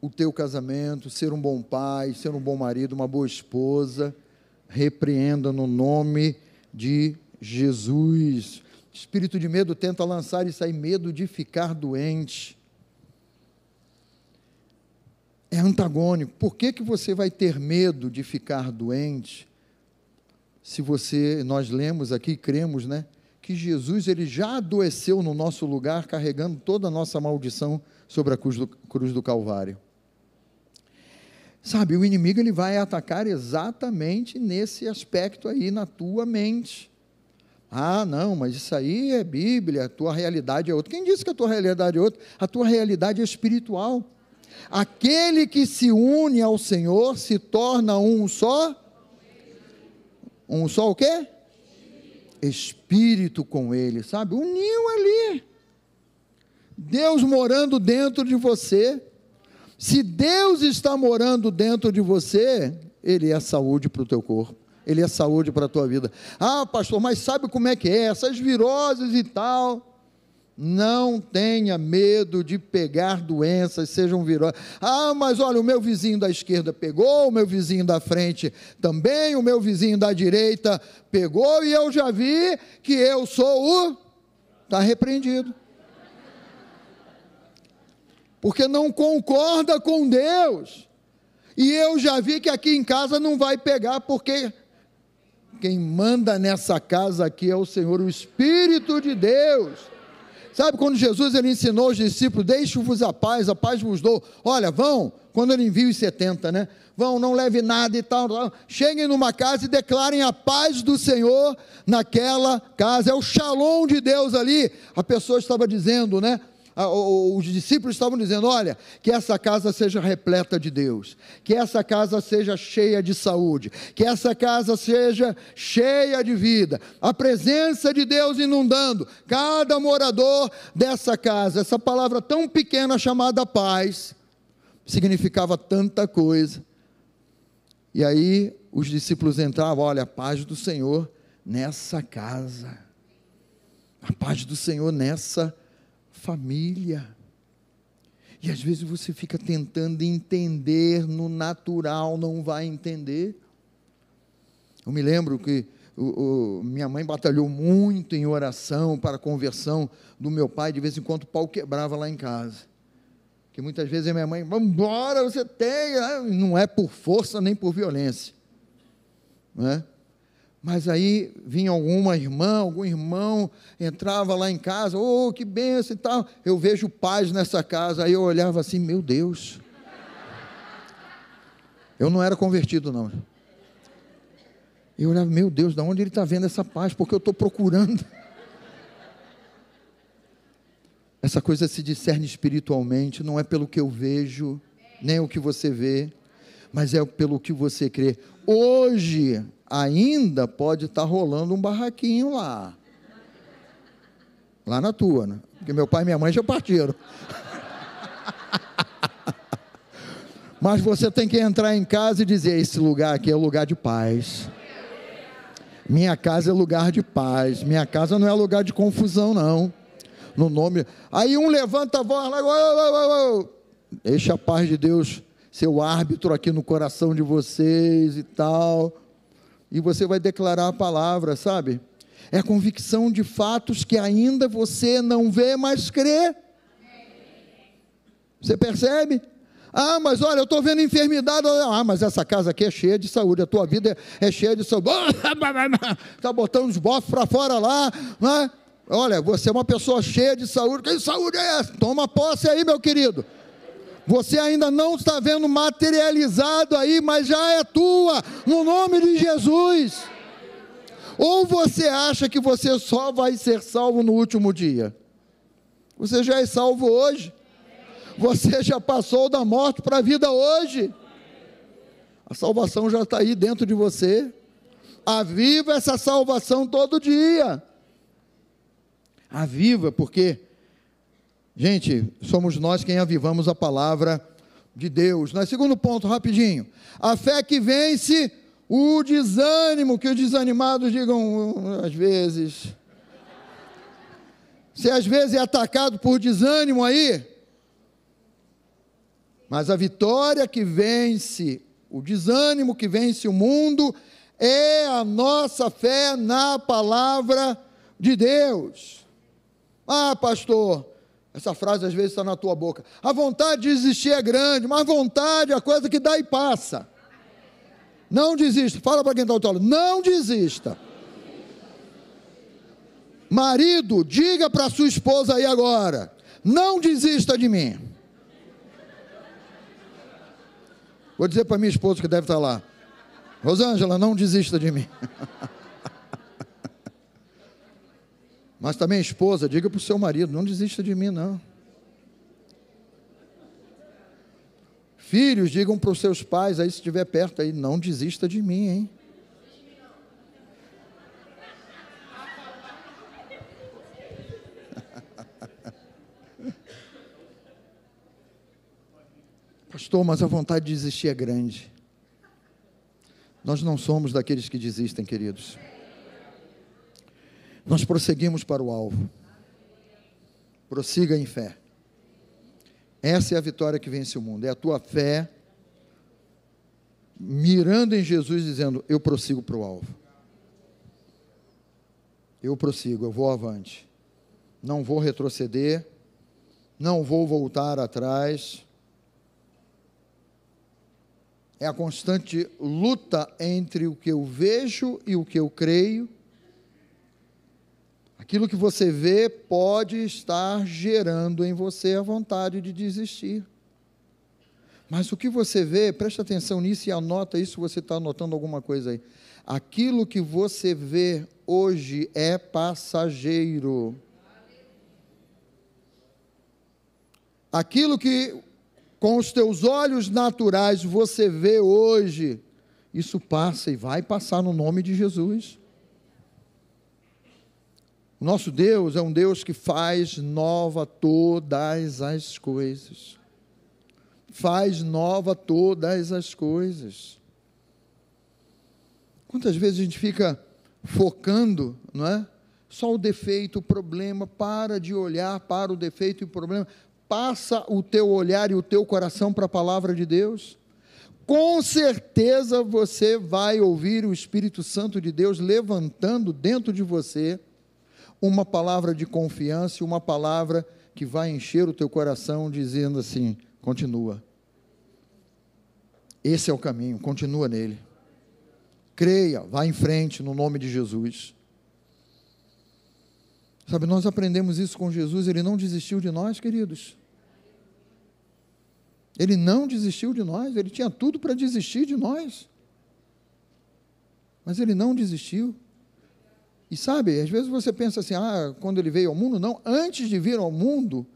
o teu casamento, ser um bom pai, ser um bom marido, uma boa esposa. Repreenda no nome de Jesus. Espírito de medo tenta lançar isso aí, medo de ficar doente. É antagônico. Por que, que você vai ter medo de ficar doente? Se você, nós lemos aqui, cremos, né? Que Jesus ele já adoeceu no nosso lugar, carregando toda a nossa maldição sobre a cruz do, cruz do Calvário. Sabe, o inimigo ele vai atacar exatamente nesse aspecto aí na tua mente. Ah, não, mas isso aí é Bíblia, a tua realidade é outra. Quem disse que a tua realidade é outra? A tua realidade é espiritual. Aquele que se une ao Senhor se torna um só. Um só o quê? Espírito com ele, sabe? Uniu ali. Deus morando dentro de você. Se Deus está morando dentro de você, Ele é saúde para o teu corpo. Ele é saúde para a tua vida. Ah, pastor, mas sabe como é que é? Essas viroses e tal. Não tenha medo de pegar doenças, sejam viroses. Ah, mas olha, o meu vizinho da esquerda pegou, o meu vizinho da frente também, o meu vizinho da direita pegou, e eu já vi que eu sou o. Está repreendido. Porque não concorda com Deus. E eu já vi que aqui em casa não vai pegar, porque quem manda nessa casa aqui é o Senhor, o Espírito de Deus. Sabe quando Jesus ele ensinou os discípulos: Deixe-vos a paz, a paz vos dou. Olha, vão, quando ele envia os 70, né? Vão, não leve nada e tal, tal. Cheguem numa casa e declarem a paz do Senhor naquela casa. É o shalom de Deus ali. A pessoa estava dizendo, né? Os discípulos estavam dizendo: olha, que essa casa seja repleta de Deus, que essa casa seja cheia de saúde, que essa casa seja cheia de vida, a presença de Deus inundando cada morador dessa casa. Essa palavra tão pequena chamada paz significava tanta coisa. E aí os discípulos entravam: olha, a paz do Senhor nessa casa, a paz do Senhor nessa casa família. E às vezes você fica tentando entender no natural, não vai entender. Eu me lembro que o, o, minha mãe batalhou muito em oração para a conversão do meu pai, de vez em quando o pau quebrava lá em casa. Que muitas vezes a minha mãe, vamos embora, você tem, né? não é por força nem por violência. Não é? Mas aí vinha alguma irmã, algum irmão, entrava lá em casa, oh, que benção e tal. Eu vejo paz nessa casa. Aí eu olhava assim, meu Deus. Eu não era convertido, não. Eu olhava, meu Deus, de onde ele está vendo essa paz? Porque eu estou procurando. Essa coisa se discerne espiritualmente, não é pelo que eu vejo, nem o que você vê, mas é pelo que você crê. Hoje, ainda pode estar tá rolando um barraquinho lá. Lá na tua, né? Porque meu pai e minha mãe já partiram. <laughs> Mas você tem que entrar em casa e dizer: esse lugar aqui é lugar de paz. Minha casa é lugar de paz. Minha casa não é lugar de confusão, não. No nome. Aí um levanta a voz lá, deixa a paz de Deus ser o árbitro aqui no coração de vocês e tal e você vai declarar a palavra, sabe? É a convicção de fatos que ainda você não vê, mas crê. Você percebe? Ah, mas olha, eu estou vendo enfermidade. Ah, mas essa casa aqui é cheia de saúde, a tua vida é, cheia de saúde. Está <laughs> botando os bofos para fora lá. Né? Olha, você é uma pessoa cheia de saúde. Que saúde é essa? Toma posse aí, meu querido. Você ainda não está vendo materializado aí, mas já é tua, no nome de Jesus. Ou você acha que você só vai ser salvo no último dia? Você já é salvo hoje. Você já passou da morte para a vida hoje. A salvação já está aí dentro de você. Aviva essa salvação todo dia. Aviva, porque, gente, somos nós quem avivamos a palavra de Deus. Mas segundo ponto, rapidinho. A fé que vence o desânimo, que os desanimados digam às vezes. Você às vezes é atacado por desânimo aí, mas a vitória que vence, o desânimo que vence o mundo, é a nossa fé na palavra de Deus. Ah, pastor, essa frase às vezes está na tua boca. A vontade de existir é grande, mas vontade é a coisa que dá e passa. Não desista. Fala para quem está ao teu lado. Não desista. Marido, diga para sua esposa aí agora. Não desista de mim. Vou dizer para minha esposa que deve estar lá. Rosângela, não desista de mim. <laughs> Mas também, esposa, diga para o seu marido: não desista de mim, não. Filhos, digam para os seus pais aí, se estiver perto aí: não desista de mim, hein? <laughs> Pastor, mas a vontade de desistir é grande. Nós não somos daqueles que desistem, queridos. Nós prosseguimos para o alvo. Prossiga em fé. Essa é a vitória que vence o mundo. É a tua fé mirando em Jesus, dizendo: Eu prossigo para o alvo. Eu prossigo, eu vou avante. Não vou retroceder, não vou voltar atrás é a constante luta entre o que eu vejo e o que eu creio. Aquilo que você vê pode estar gerando em você a vontade de desistir. Mas o que você vê, preste atenção nisso e anota isso, você está anotando alguma coisa aí. Aquilo que você vê hoje é passageiro. Aquilo que com os teus olhos naturais você vê hoje, isso passa e vai passar no nome de Jesus. Nosso Deus é um Deus que faz nova todas as coisas. Faz nova todas as coisas. Quantas vezes a gente fica focando, não é? Só o defeito, o problema, para de olhar para o defeito e o problema, passa o teu olhar e o teu coração para a palavra de Deus, com certeza você vai ouvir o Espírito Santo de Deus levantando dentro de você uma palavra de confiança, uma palavra que vai encher o teu coração dizendo assim: continua. Esse é o caminho, continua nele. Creia, vá em frente no nome de Jesus. Sabe, nós aprendemos isso com Jesus, ele não desistiu de nós, queridos. Ele não desistiu de nós, ele tinha tudo para desistir de nós. Mas ele não desistiu. E sabe, às vezes você pensa assim, ah, quando ele veio ao mundo, não, antes de vir ao mundo,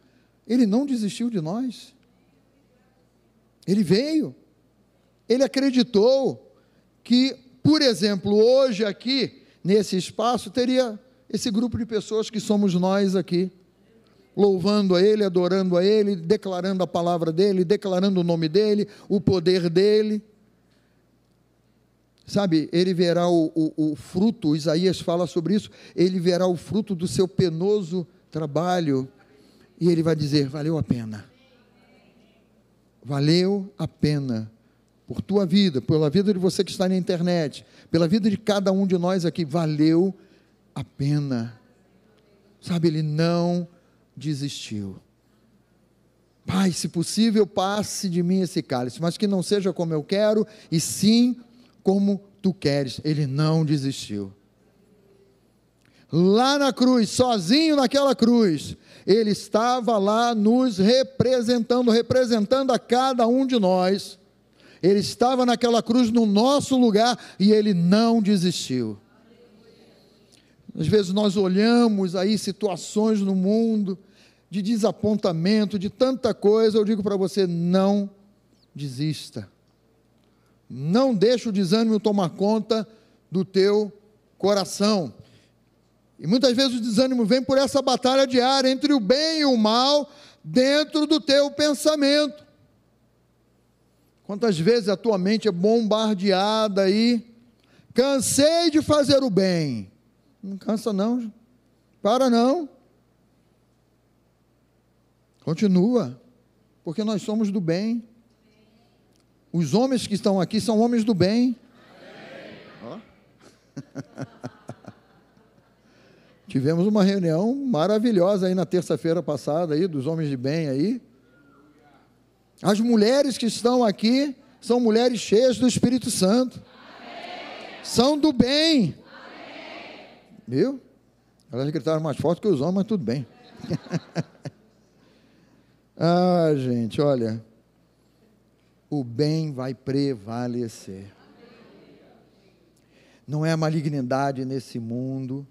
ele não desistiu de nós. Ele veio. Ele acreditou que, por exemplo, hoje aqui, nesse espaço, teria esse grupo de pessoas que somos nós aqui louvando a Ele, adorando a Ele, declarando a palavra dEle, declarando o nome dEle, o poder dEle. Sabe, ele verá o, o, o, fruto, Isaías fala sobre isso, ele verá o fruto do seu penoso trabalho, e ele vai dizer: valeu a pena. Valeu a pena. Por tua vida, pela vida de você que está na internet, pela vida de cada um de nós aqui, valeu a pena. Sabe, ele não desistiu. Pai, se possível, passe de mim esse cálice, mas que não seja como eu quero, e sim como tu queres. Ele não desistiu. Lá na cruz, sozinho naquela cruz, ele estava lá nos representando, representando a cada um de nós. Ele estava naquela cruz no nosso lugar e ele não desistiu. Às vezes nós olhamos aí situações no mundo de desapontamento, de tanta coisa. Eu digo para você: não desista. Não deixe o desânimo tomar conta do teu coração. E muitas vezes o desânimo vem por essa batalha diária entre o bem e o mal dentro do teu pensamento. Quantas vezes a tua mente é bombardeada aí? Cansei de fazer o bem. Não cansa não. Para não. Continua. Porque nós somos do bem. Os homens que estão aqui são homens do bem. Oh. <laughs> Tivemos uma reunião maravilhosa aí na terça-feira passada aí dos homens de bem aí. As mulheres que estão aqui são mulheres cheias do Espírito Santo. Amém. São do bem. Amém. Viu? Elas gritaram mais forte que os homens, mas tudo bem. <laughs> ah, gente, olha o bem vai prevalecer. Não é a malignidade nesse mundo,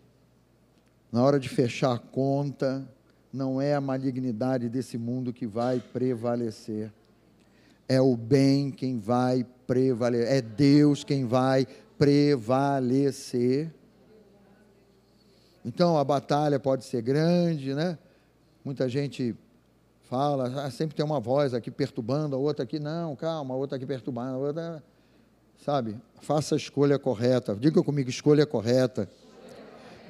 na hora de fechar a conta, não é a malignidade desse mundo que vai prevalecer. É o bem quem vai prevalecer, é Deus quem vai prevalecer. Então a batalha pode ser grande, né? Muita gente fala, ah, sempre tem uma voz aqui perturbando, a outra aqui, não, calma, a outra aqui perturbando, a outra, sabe? Faça a escolha correta, diga comigo, escolha correta.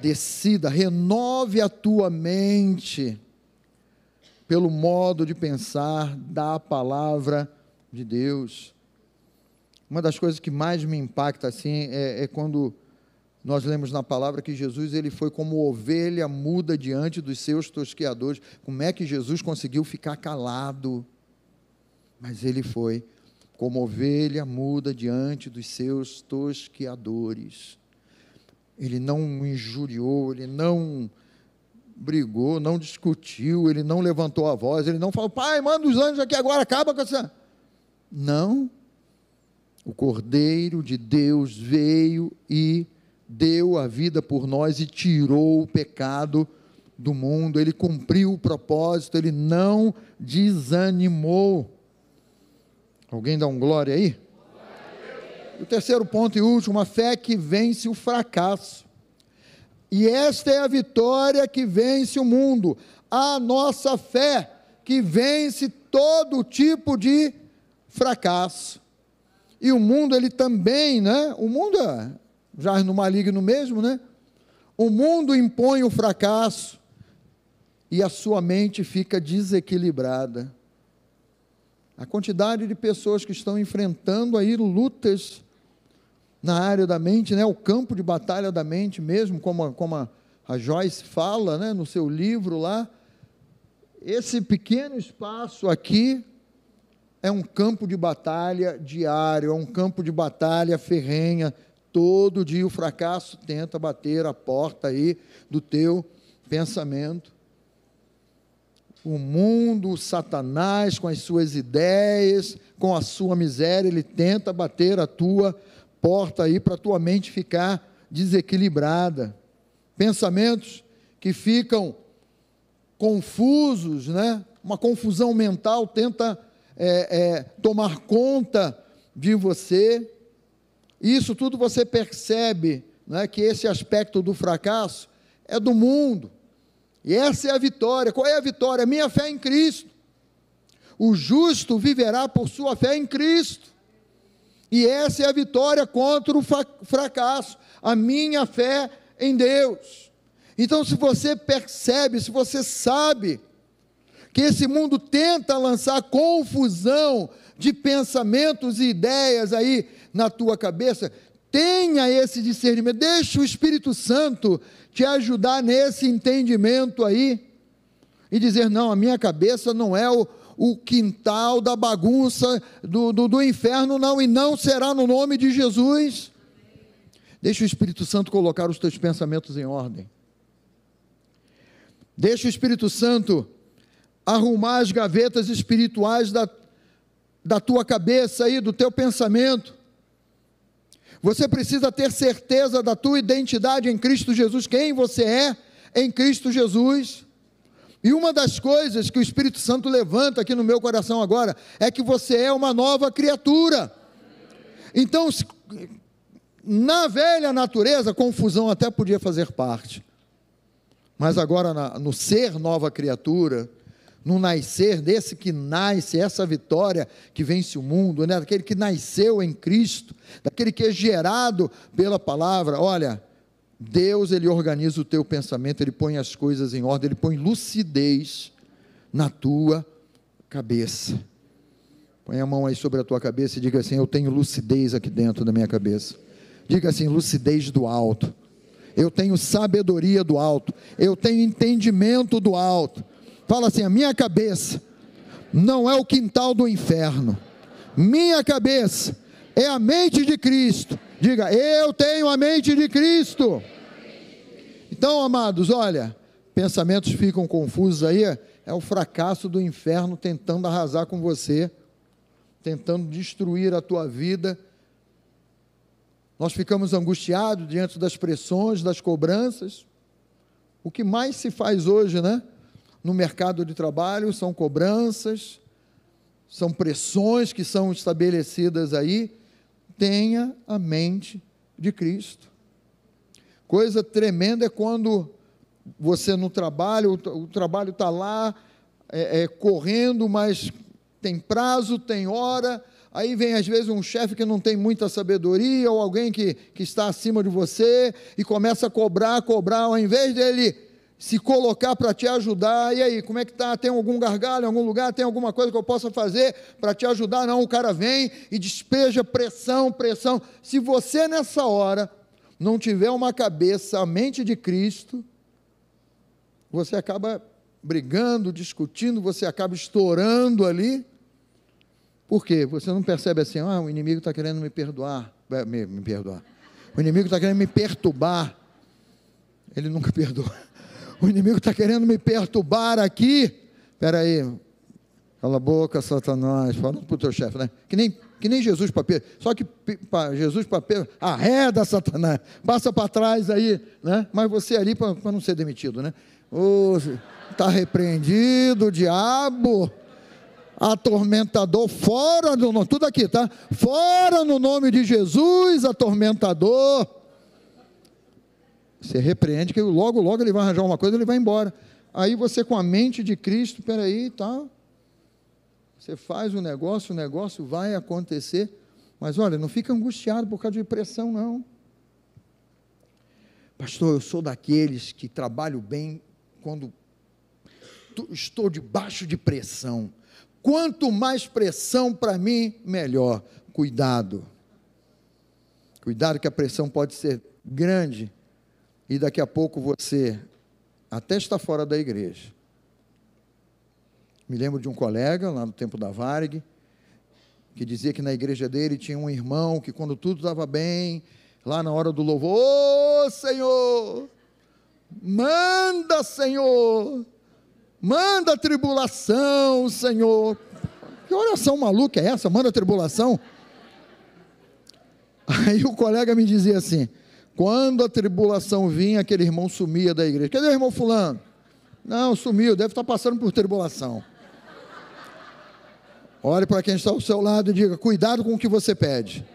Decida, renove a tua mente pelo modo de pensar da palavra de Deus. Uma das coisas que mais me impacta assim é, é quando nós lemos na palavra que Jesus ele foi como ovelha muda diante dos seus tosqueadores. Como é que Jesus conseguiu ficar calado? Mas ele foi como ovelha muda diante dos seus tosqueadores. Ele não injuriou, ele não brigou, não discutiu, ele não levantou a voz, ele não falou, pai, manda os anjos aqui agora, acaba com essa. Não. O Cordeiro de Deus veio e deu a vida por nós e tirou o pecado do mundo, ele cumpriu o propósito, ele não desanimou. Alguém dá um glória aí? O terceiro ponto e último, a fé que vence o fracasso. E esta é a vitória que vence o mundo, a nossa fé que vence todo tipo de fracasso. E o mundo, ele também, né? O mundo é já no maligno mesmo, né? O mundo impõe o fracasso e a sua mente fica desequilibrada. A quantidade de pessoas que estão enfrentando aí lutas na área da mente, né? O campo de batalha da mente mesmo, como a, como a, a Joyce fala, né? No seu livro lá, esse pequeno espaço aqui é um campo de batalha diário, é um campo de batalha ferrenha Todo dia o fracasso tenta bater a porta aí do teu pensamento. O mundo, o Satanás, com as suas ideias, com a sua miséria, ele tenta bater a tua porta aí para a tua mente ficar desequilibrada. Pensamentos que ficam confusos, né? Uma confusão mental tenta é, é, tomar conta de você. Isso tudo você percebe né, que esse aspecto do fracasso é do mundo. E essa é a vitória. Qual é a vitória? Minha fé em Cristo. O justo viverá por sua fé em Cristo. E essa é a vitória contra o fracasso. A minha fé em Deus. Então, se você percebe, se você sabe que esse mundo tenta lançar confusão de pensamentos e ideias aí na tua cabeça, tenha esse discernimento, deixa o Espírito Santo te ajudar nesse entendimento aí, e dizer: não, a minha cabeça não é o, o quintal da bagunça do, do, do inferno, não, e não será no nome de Jesus. Deixa o Espírito Santo colocar os teus pensamentos em ordem. Deixa o Espírito Santo arrumar as gavetas espirituais da, da tua cabeça aí, do teu pensamento. Você precisa ter certeza da tua identidade em Cristo Jesus, quem você é em Cristo Jesus. E uma das coisas que o Espírito Santo levanta aqui no meu coração agora é que você é uma nova criatura. Então, na velha natureza, confusão até podia fazer parte. Mas agora, no ser nova criatura, no nascer desse que nasce, essa vitória que vence o mundo, né? daquele que nasceu em Cristo, daquele que é gerado pela palavra. Olha, Deus ele organiza o teu pensamento, ele põe as coisas em ordem, ele põe lucidez na tua cabeça. Põe a mão aí sobre a tua cabeça e diga assim: Eu tenho lucidez aqui dentro da minha cabeça. Diga assim: lucidez do alto. Eu tenho sabedoria do alto. Eu tenho entendimento do alto Fala assim: a minha cabeça não é o quintal do inferno. Minha cabeça é a mente de Cristo. Diga, eu tenho a mente de Cristo. Então, amados, olha, pensamentos ficam confusos aí, é o fracasso do inferno tentando arrasar com você, tentando destruir a tua vida. Nós ficamos angustiados diante das pressões, das cobranças. O que mais se faz hoje, né? No mercado de trabalho são cobranças, são pressões que são estabelecidas aí. Tenha a mente de Cristo. Coisa tremenda é quando você no trabalho, o, trabalho está lá é, é, correndo, mas tem prazo, tem hora. Aí vem às vezes um chefe que não tem muita sabedoria, ou alguém que, que está acima de você, e começa a cobrar, cobrar, ao invés dele se colocar para te ajudar. E aí, como é que tá? Tem algum gargalo em algum lugar? Tem alguma coisa que eu possa fazer para te ajudar? Não, o cara vem e despeja pressão, pressão. Se você nessa hora não tiver uma cabeça, a mente de Cristo, você acaba brigando, discutindo, você acaba estourando ali. Por quê? Você não percebe assim, ah, o inimigo está querendo me perdoar, me, me perdoar. O inimigo está querendo me perturbar. Ele nunca <laughs> perdoa. O inimigo está querendo me perturbar aqui. Espera aí. Cala a boca, Satanás. Fala para o teu chefe, né? Que nem, que nem Jesus para Pedro. Só que para Jesus para Pedro, arreda, Satanás. Passa para trás aí, né? Mas você ali para não ser demitido, né? Está oh, repreendido, diabo atormentador, fora do nome, tudo aqui, tá? Fora no nome de Jesus, atormentador. Você repreende que logo, logo ele vai arranjar uma coisa, ele vai embora. Aí você com a mente de Cristo, peraí, tá? Você faz o negócio, o negócio vai acontecer. Mas olha, não fica angustiado por causa de pressão, não. Pastor, eu sou daqueles que trabalho bem quando estou debaixo de pressão. Quanto mais pressão para mim, melhor. Cuidado. Cuidado que a pressão pode ser grande e daqui a pouco você até está fora da igreja. Me lembro de um colega lá no tempo da Varg, que dizia que na igreja dele tinha um irmão que quando tudo estava bem, lá na hora do louvor, ô oh, Senhor, manda Senhor, manda tribulação, Senhor. Que oração maluca é essa? Manda tribulação. Aí o colega me dizia assim: quando a tribulação vinha, aquele irmão sumia da igreja. Cadê o irmão fulano? Não, sumiu, deve estar passando por tribulação. Olhe para quem está ao seu lado e diga: cuidado com o que você pede.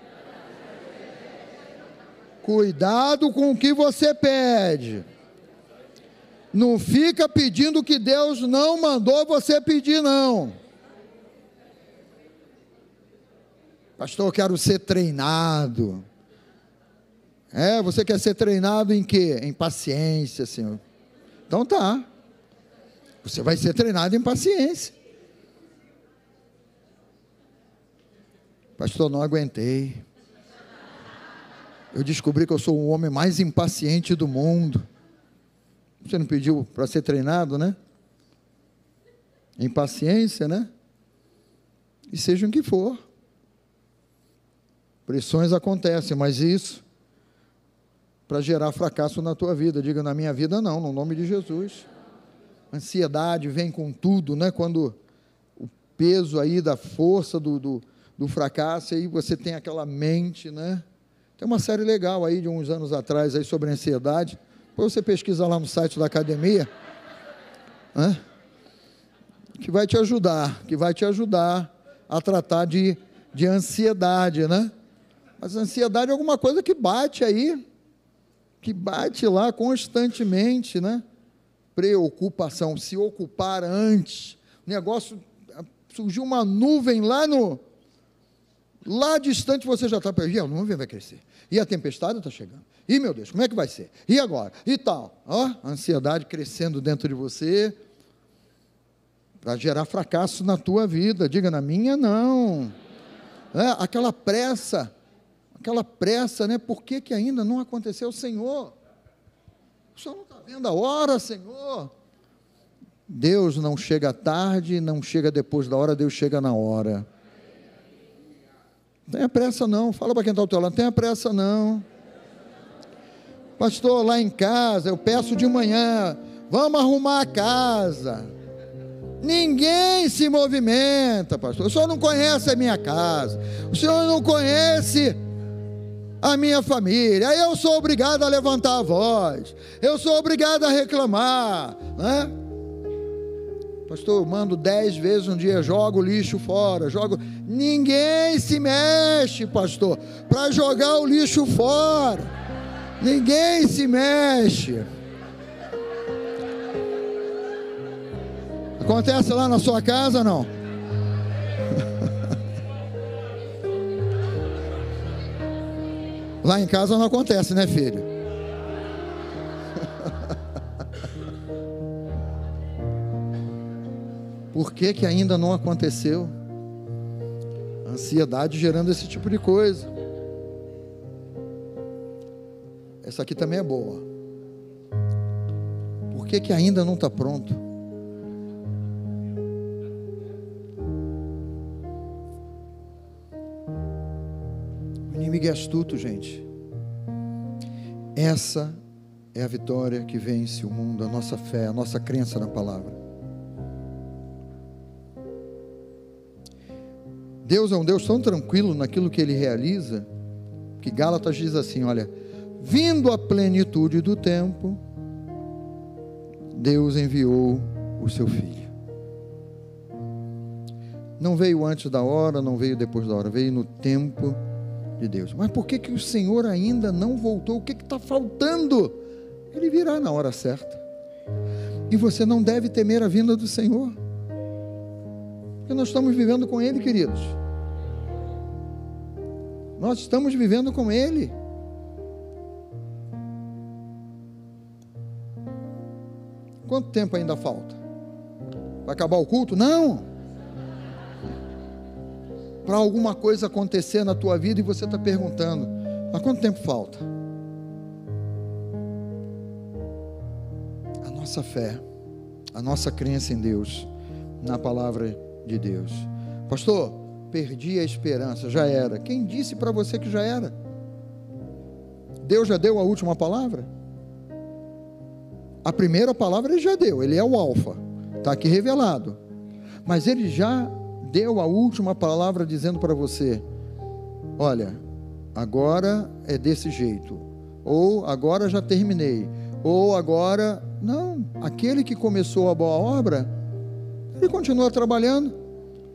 Cuidado com o que você pede. Não fica pedindo que Deus não mandou você pedir, não. Pastor, eu quero ser treinado. É, você quer ser treinado em quê? Em paciência, Senhor. Então tá. Você vai ser treinado em paciência. Pastor, não aguentei. Eu descobri que eu sou o homem mais impaciente do mundo. Você não pediu para ser treinado, né? Em paciência, né? E seja o que for. Pressões acontecem, mas isso para gerar fracasso na tua vida. Diga, na minha vida não, no nome de Jesus. Ansiedade vem com tudo, né? Quando o peso aí da força do, do, do fracasso, aí você tem aquela mente, né? Tem uma série legal aí de uns anos atrás aí sobre ansiedade. Depois você pesquisa lá no site da academia. Né? Que vai te ajudar, que vai te ajudar a tratar de, de ansiedade, né? Mas ansiedade é alguma coisa que bate aí, que bate lá constantemente, né? Preocupação, se ocupar antes. O negócio surgiu uma nuvem lá no lá distante você já está perdido, a nuvem vai crescer. E a tempestade está chegando. E meu Deus, como é que vai ser? E agora? E tal. Ó, a ansiedade crescendo dentro de você para gerar fracasso na tua vida. Diga na minha não. É, aquela pressa, aquela pressa, né? Por que, que ainda não aconteceu, Senhor? O Senhor não está vendo a hora, Senhor? Deus não chega tarde, não chega depois da hora, Deus chega na hora. Não tenha pressa não, fala para quem está ao teu lado, não tenha pressa não. Pastor, lá em casa, eu peço de manhã, vamos arrumar a casa. Ninguém se movimenta, pastor. O senhor não conhece a minha casa, o senhor não conhece a minha família. Eu sou obrigado a levantar a voz, eu sou obrigado a reclamar, né? Pastor, eu mando dez vezes um dia, jogo o lixo fora, jogo. Ninguém se mexe, pastor, para jogar o lixo fora. Ninguém se mexe. Acontece lá na sua casa não? Lá em casa não acontece, né, filho? <laughs> Por que, que ainda não aconteceu? Ansiedade gerando esse tipo de coisa. Essa aqui também é boa. Por que, que ainda não está pronto? Inimigo é astuto, gente. Essa é a vitória que vence o mundo, a nossa fé, a nossa crença na palavra. Deus é um Deus tão tranquilo naquilo que ele realiza, que Gálatas diz assim: olha, vindo a plenitude do tempo, Deus enviou o seu filho. Não veio antes da hora, não veio depois da hora, veio no tempo de Deus. Mas por que, que o Senhor ainda não voltou? O que está faltando? Ele virá na hora certa. E você não deve temer a vinda do Senhor. Porque nós estamos vivendo com Ele, queridos. Nós estamos vivendo com Ele. Quanto tempo ainda falta? Vai acabar o culto? Não! Para alguma coisa acontecer na tua vida e você está perguntando: mas quanto tempo falta? A nossa fé, a nossa crença em Deus, na palavra de Deus. Pastor, perdi a esperança, já era. Quem disse para você que já era? Deus já deu a última palavra? A primeira palavra ele já deu, ele é o Alfa, está aqui revelado. Mas ele já deu a última palavra dizendo para você: olha, agora é desse jeito, ou agora já terminei, ou agora. Não, aquele que começou a boa obra, ele continua trabalhando.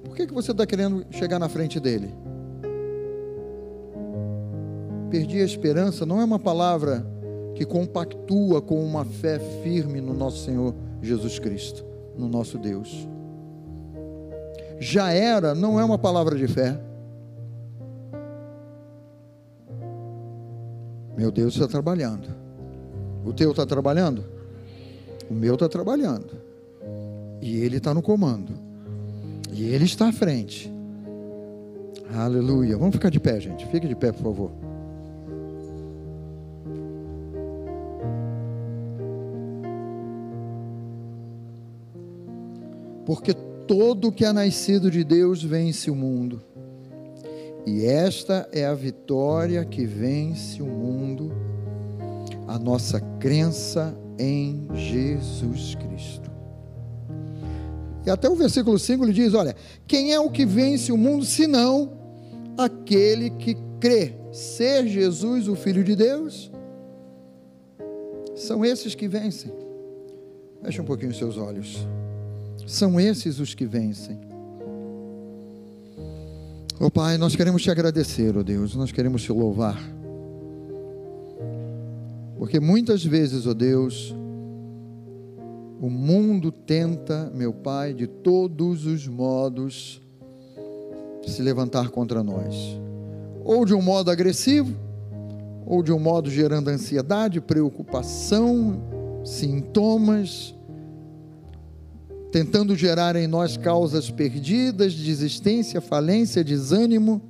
Por que, que você está querendo chegar na frente dele? Perdi a esperança não é uma palavra que compactua com uma fé firme no nosso Senhor Jesus Cristo, no nosso Deus. Já era não é uma palavra de fé. Meu Deus está trabalhando. O teu está trabalhando? O meu está trabalhando. E ele está no comando. E Ele está à frente. Aleluia. Vamos ficar de pé, gente. Fique de pé, por favor. Porque todo que é nascido de Deus vence o mundo. E esta é a vitória que vence o mundo, a nossa crença em Jesus Cristo. E até o versículo 5 ele diz: Olha, quem é o que vence o mundo senão aquele que crê ser Jesus o Filho de Deus, são esses que vencem. Feche um pouquinho os seus olhos. São esses os que vencem. Ó oh, Pai, nós queremos te agradecer, ó oh Deus, nós queremos te louvar. Porque muitas vezes, ó oh Deus, o mundo tenta, meu Pai, de todos os modos, se levantar contra nós. Ou de um modo agressivo, ou de um modo gerando ansiedade, preocupação, sintomas, tentando gerar em nós causas perdidas, desistência, falência, desânimo.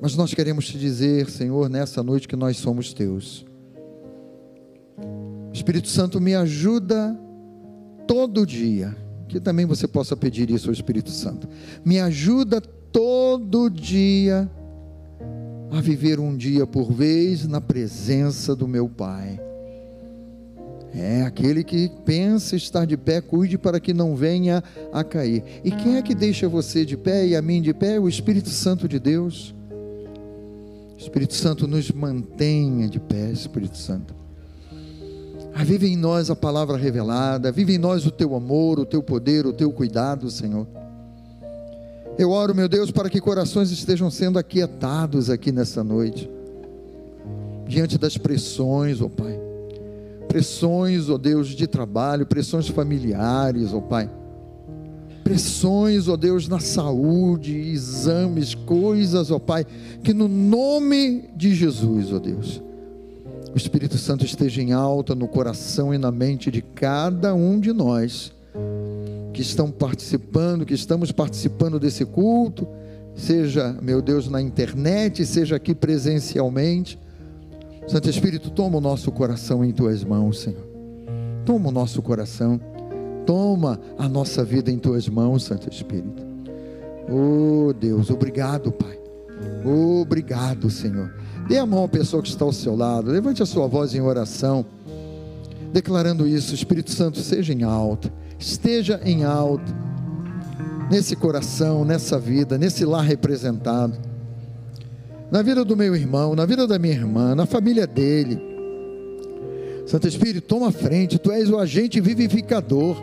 Mas nós queremos te dizer, Senhor, nessa noite que nós somos teus. Espírito Santo, me ajuda todo dia. Que também você possa pedir isso ao Espírito Santo. Me ajuda todo dia a viver um dia por vez na presença do meu Pai. É aquele que pensa estar de pé, cuide para que não venha a cair. E quem é que deixa você de pé e a mim de pé? O Espírito Santo de Deus. O Espírito Santo nos mantenha de pé, Espírito Santo. Ah, vive em nós a palavra revelada, vive em nós o teu amor, o teu poder, o teu cuidado, Senhor. Eu oro, meu Deus, para que corações estejam sendo aquietados aqui nessa noite, diante das pressões, ó oh Pai pressões, ó oh Deus, de trabalho, pressões familiares, ó oh Pai. Pressões, ó oh Deus, na saúde, exames, coisas, ó Pai, que no nome de Jesus, ó Deus, o Espírito Santo esteja em alta no coração e na mente de cada um de nós que estão participando, que estamos participando desse culto, seja, meu Deus, na internet, seja aqui presencialmente Santo Espírito, toma o nosso coração em tuas mãos, Senhor. Toma o nosso coração. Toma a nossa vida em tuas mãos, Santo Espírito. Oh Deus, obrigado, Pai. Obrigado, Senhor. Dê a mão à pessoa que está ao seu lado. Levante a sua voz em oração, declarando isso. Espírito Santo, seja em alta, esteja em alta, nesse coração, nessa vida, nesse lar representado na vida do meu irmão, na vida da minha irmã, na família dele. Santo Espírito, toma frente, tu és o agente vivificador.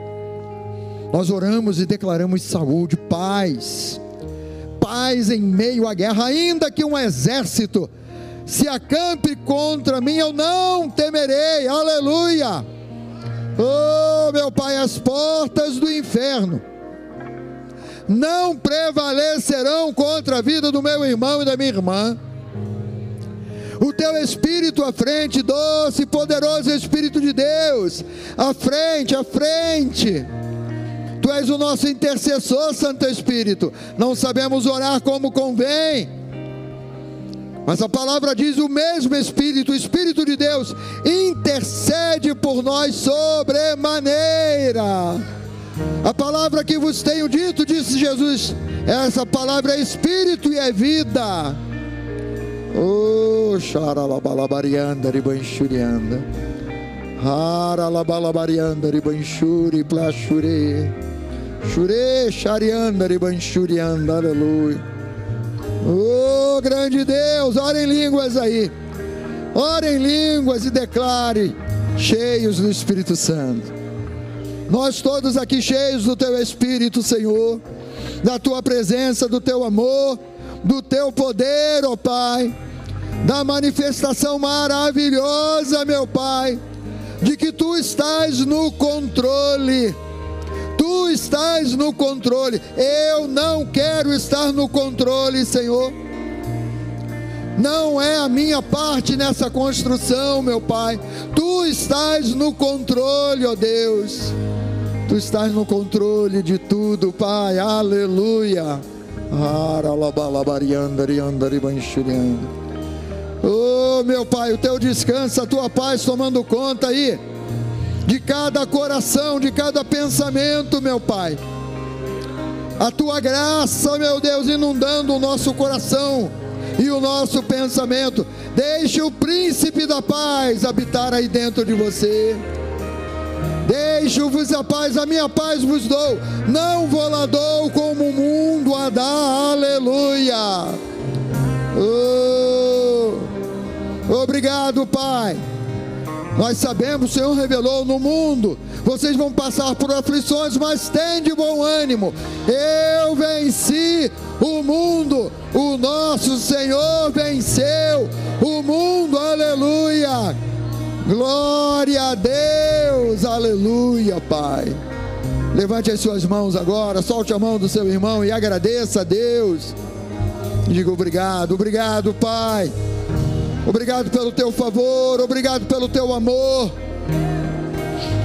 Nós oramos e declaramos saúde, paz, paz em meio à guerra, ainda que um exército se acampe contra mim, eu não temerei, aleluia. Oh, meu Pai, as portas do inferno não prevalecerão contra a vida do meu irmão e da minha irmã. O teu Espírito à frente, doce e poderoso Espírito de Deus, à frente, à frente. Tu és o nosso intercessor, Santo Espírito. Não sabemos orar como convém. Mas a palavra diz: o mesmo Espírito, o Espírito de Deus, intercede por nós sobremaneira. A palavra que vos tenho dito, disse Jesus, essa palavra é espírito e é vida. Oh, xaralabalabarianda ribanchurianda. Haralabalabarianda ribanchuri plashure. Shure xarianda ribanchurianda, aleluia. Oh, grande Deus, ora em línguas aí. Ora em línguas e declare, cheios do Espírito Santo. Nós todos aqui cheios do teu Espírito, Senhor, da tua presença, do teu amor, do teu poder, ó oh Pai, da manifestação maravilhosa, meu Pai, de que tu estás no controle. Tu estás no controle. Eu não quero estar no controle, Senhor. Não é a minha parte nessa construção, meu Pai. Tu estás no controle, ó Deus. Tu estás no controle de tudo, Pai. Aleluia. Oh, meu Pai, o teu descanso, a tua paz tomando conta aí de cada coração, de cada pensamento, meu Pai. A tua graça, meu Deus, inundando o nosso coração e o nosso pensamento. Deixe o príncipe da paz habitar aí dentro de você. Deixo-vos a paz, a minha paz vos dou. Não vou lá dou como o mundo a dá. Aleluia. Oh, obrigado, Pai. Nós sabemos, o Senhor revelou no mundo. Vocês vão passar por aflições, mas tem de bom ânimo. Eu venci o mundo. O nosso Senhor venceu o mundo. Aleluia. Glória a Deus. Aleluia, Pai. Levante as suas mãos agora, solte a mão do seu irmão e agradeça a Deus. Diga obrigado, obrigado, Pai. Obrigado pelo teu favor, obrigado pelo teu amor.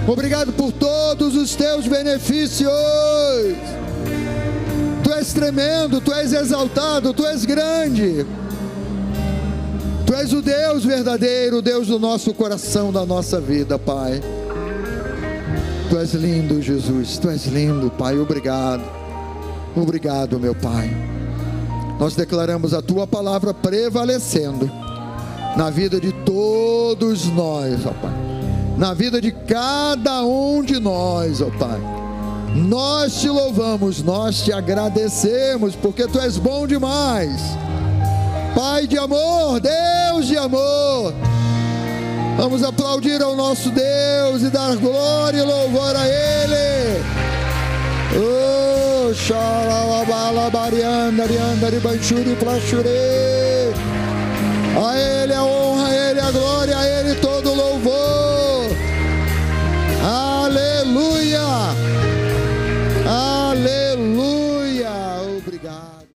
Obrigado por todos os teus benefícios. Tu és tremendo, tu és exaltado, tu és grande. Tu és o Deus verdadeiro, o Deus do nosso coração, da nossa vida, Pai. Tu és lindo, Jesus. Tu és lindo, Pai. Obrigado. Obrigado, meu Pai. Nós declaramos a tua palavra prevalecendo na vida de todos nós, ó Pai. Na vida de cada um de nós, ó Pai. Nós te louvamos, nós te agradecemos, porque tu és bom demais. Pai de amor, Deus de amor. Vamos aplaudir ao nosso Deus e dar glória e louvor a Ele. Oh, a Ele a honra, a Ele a glória, a Ele todo louvor. Aleluia!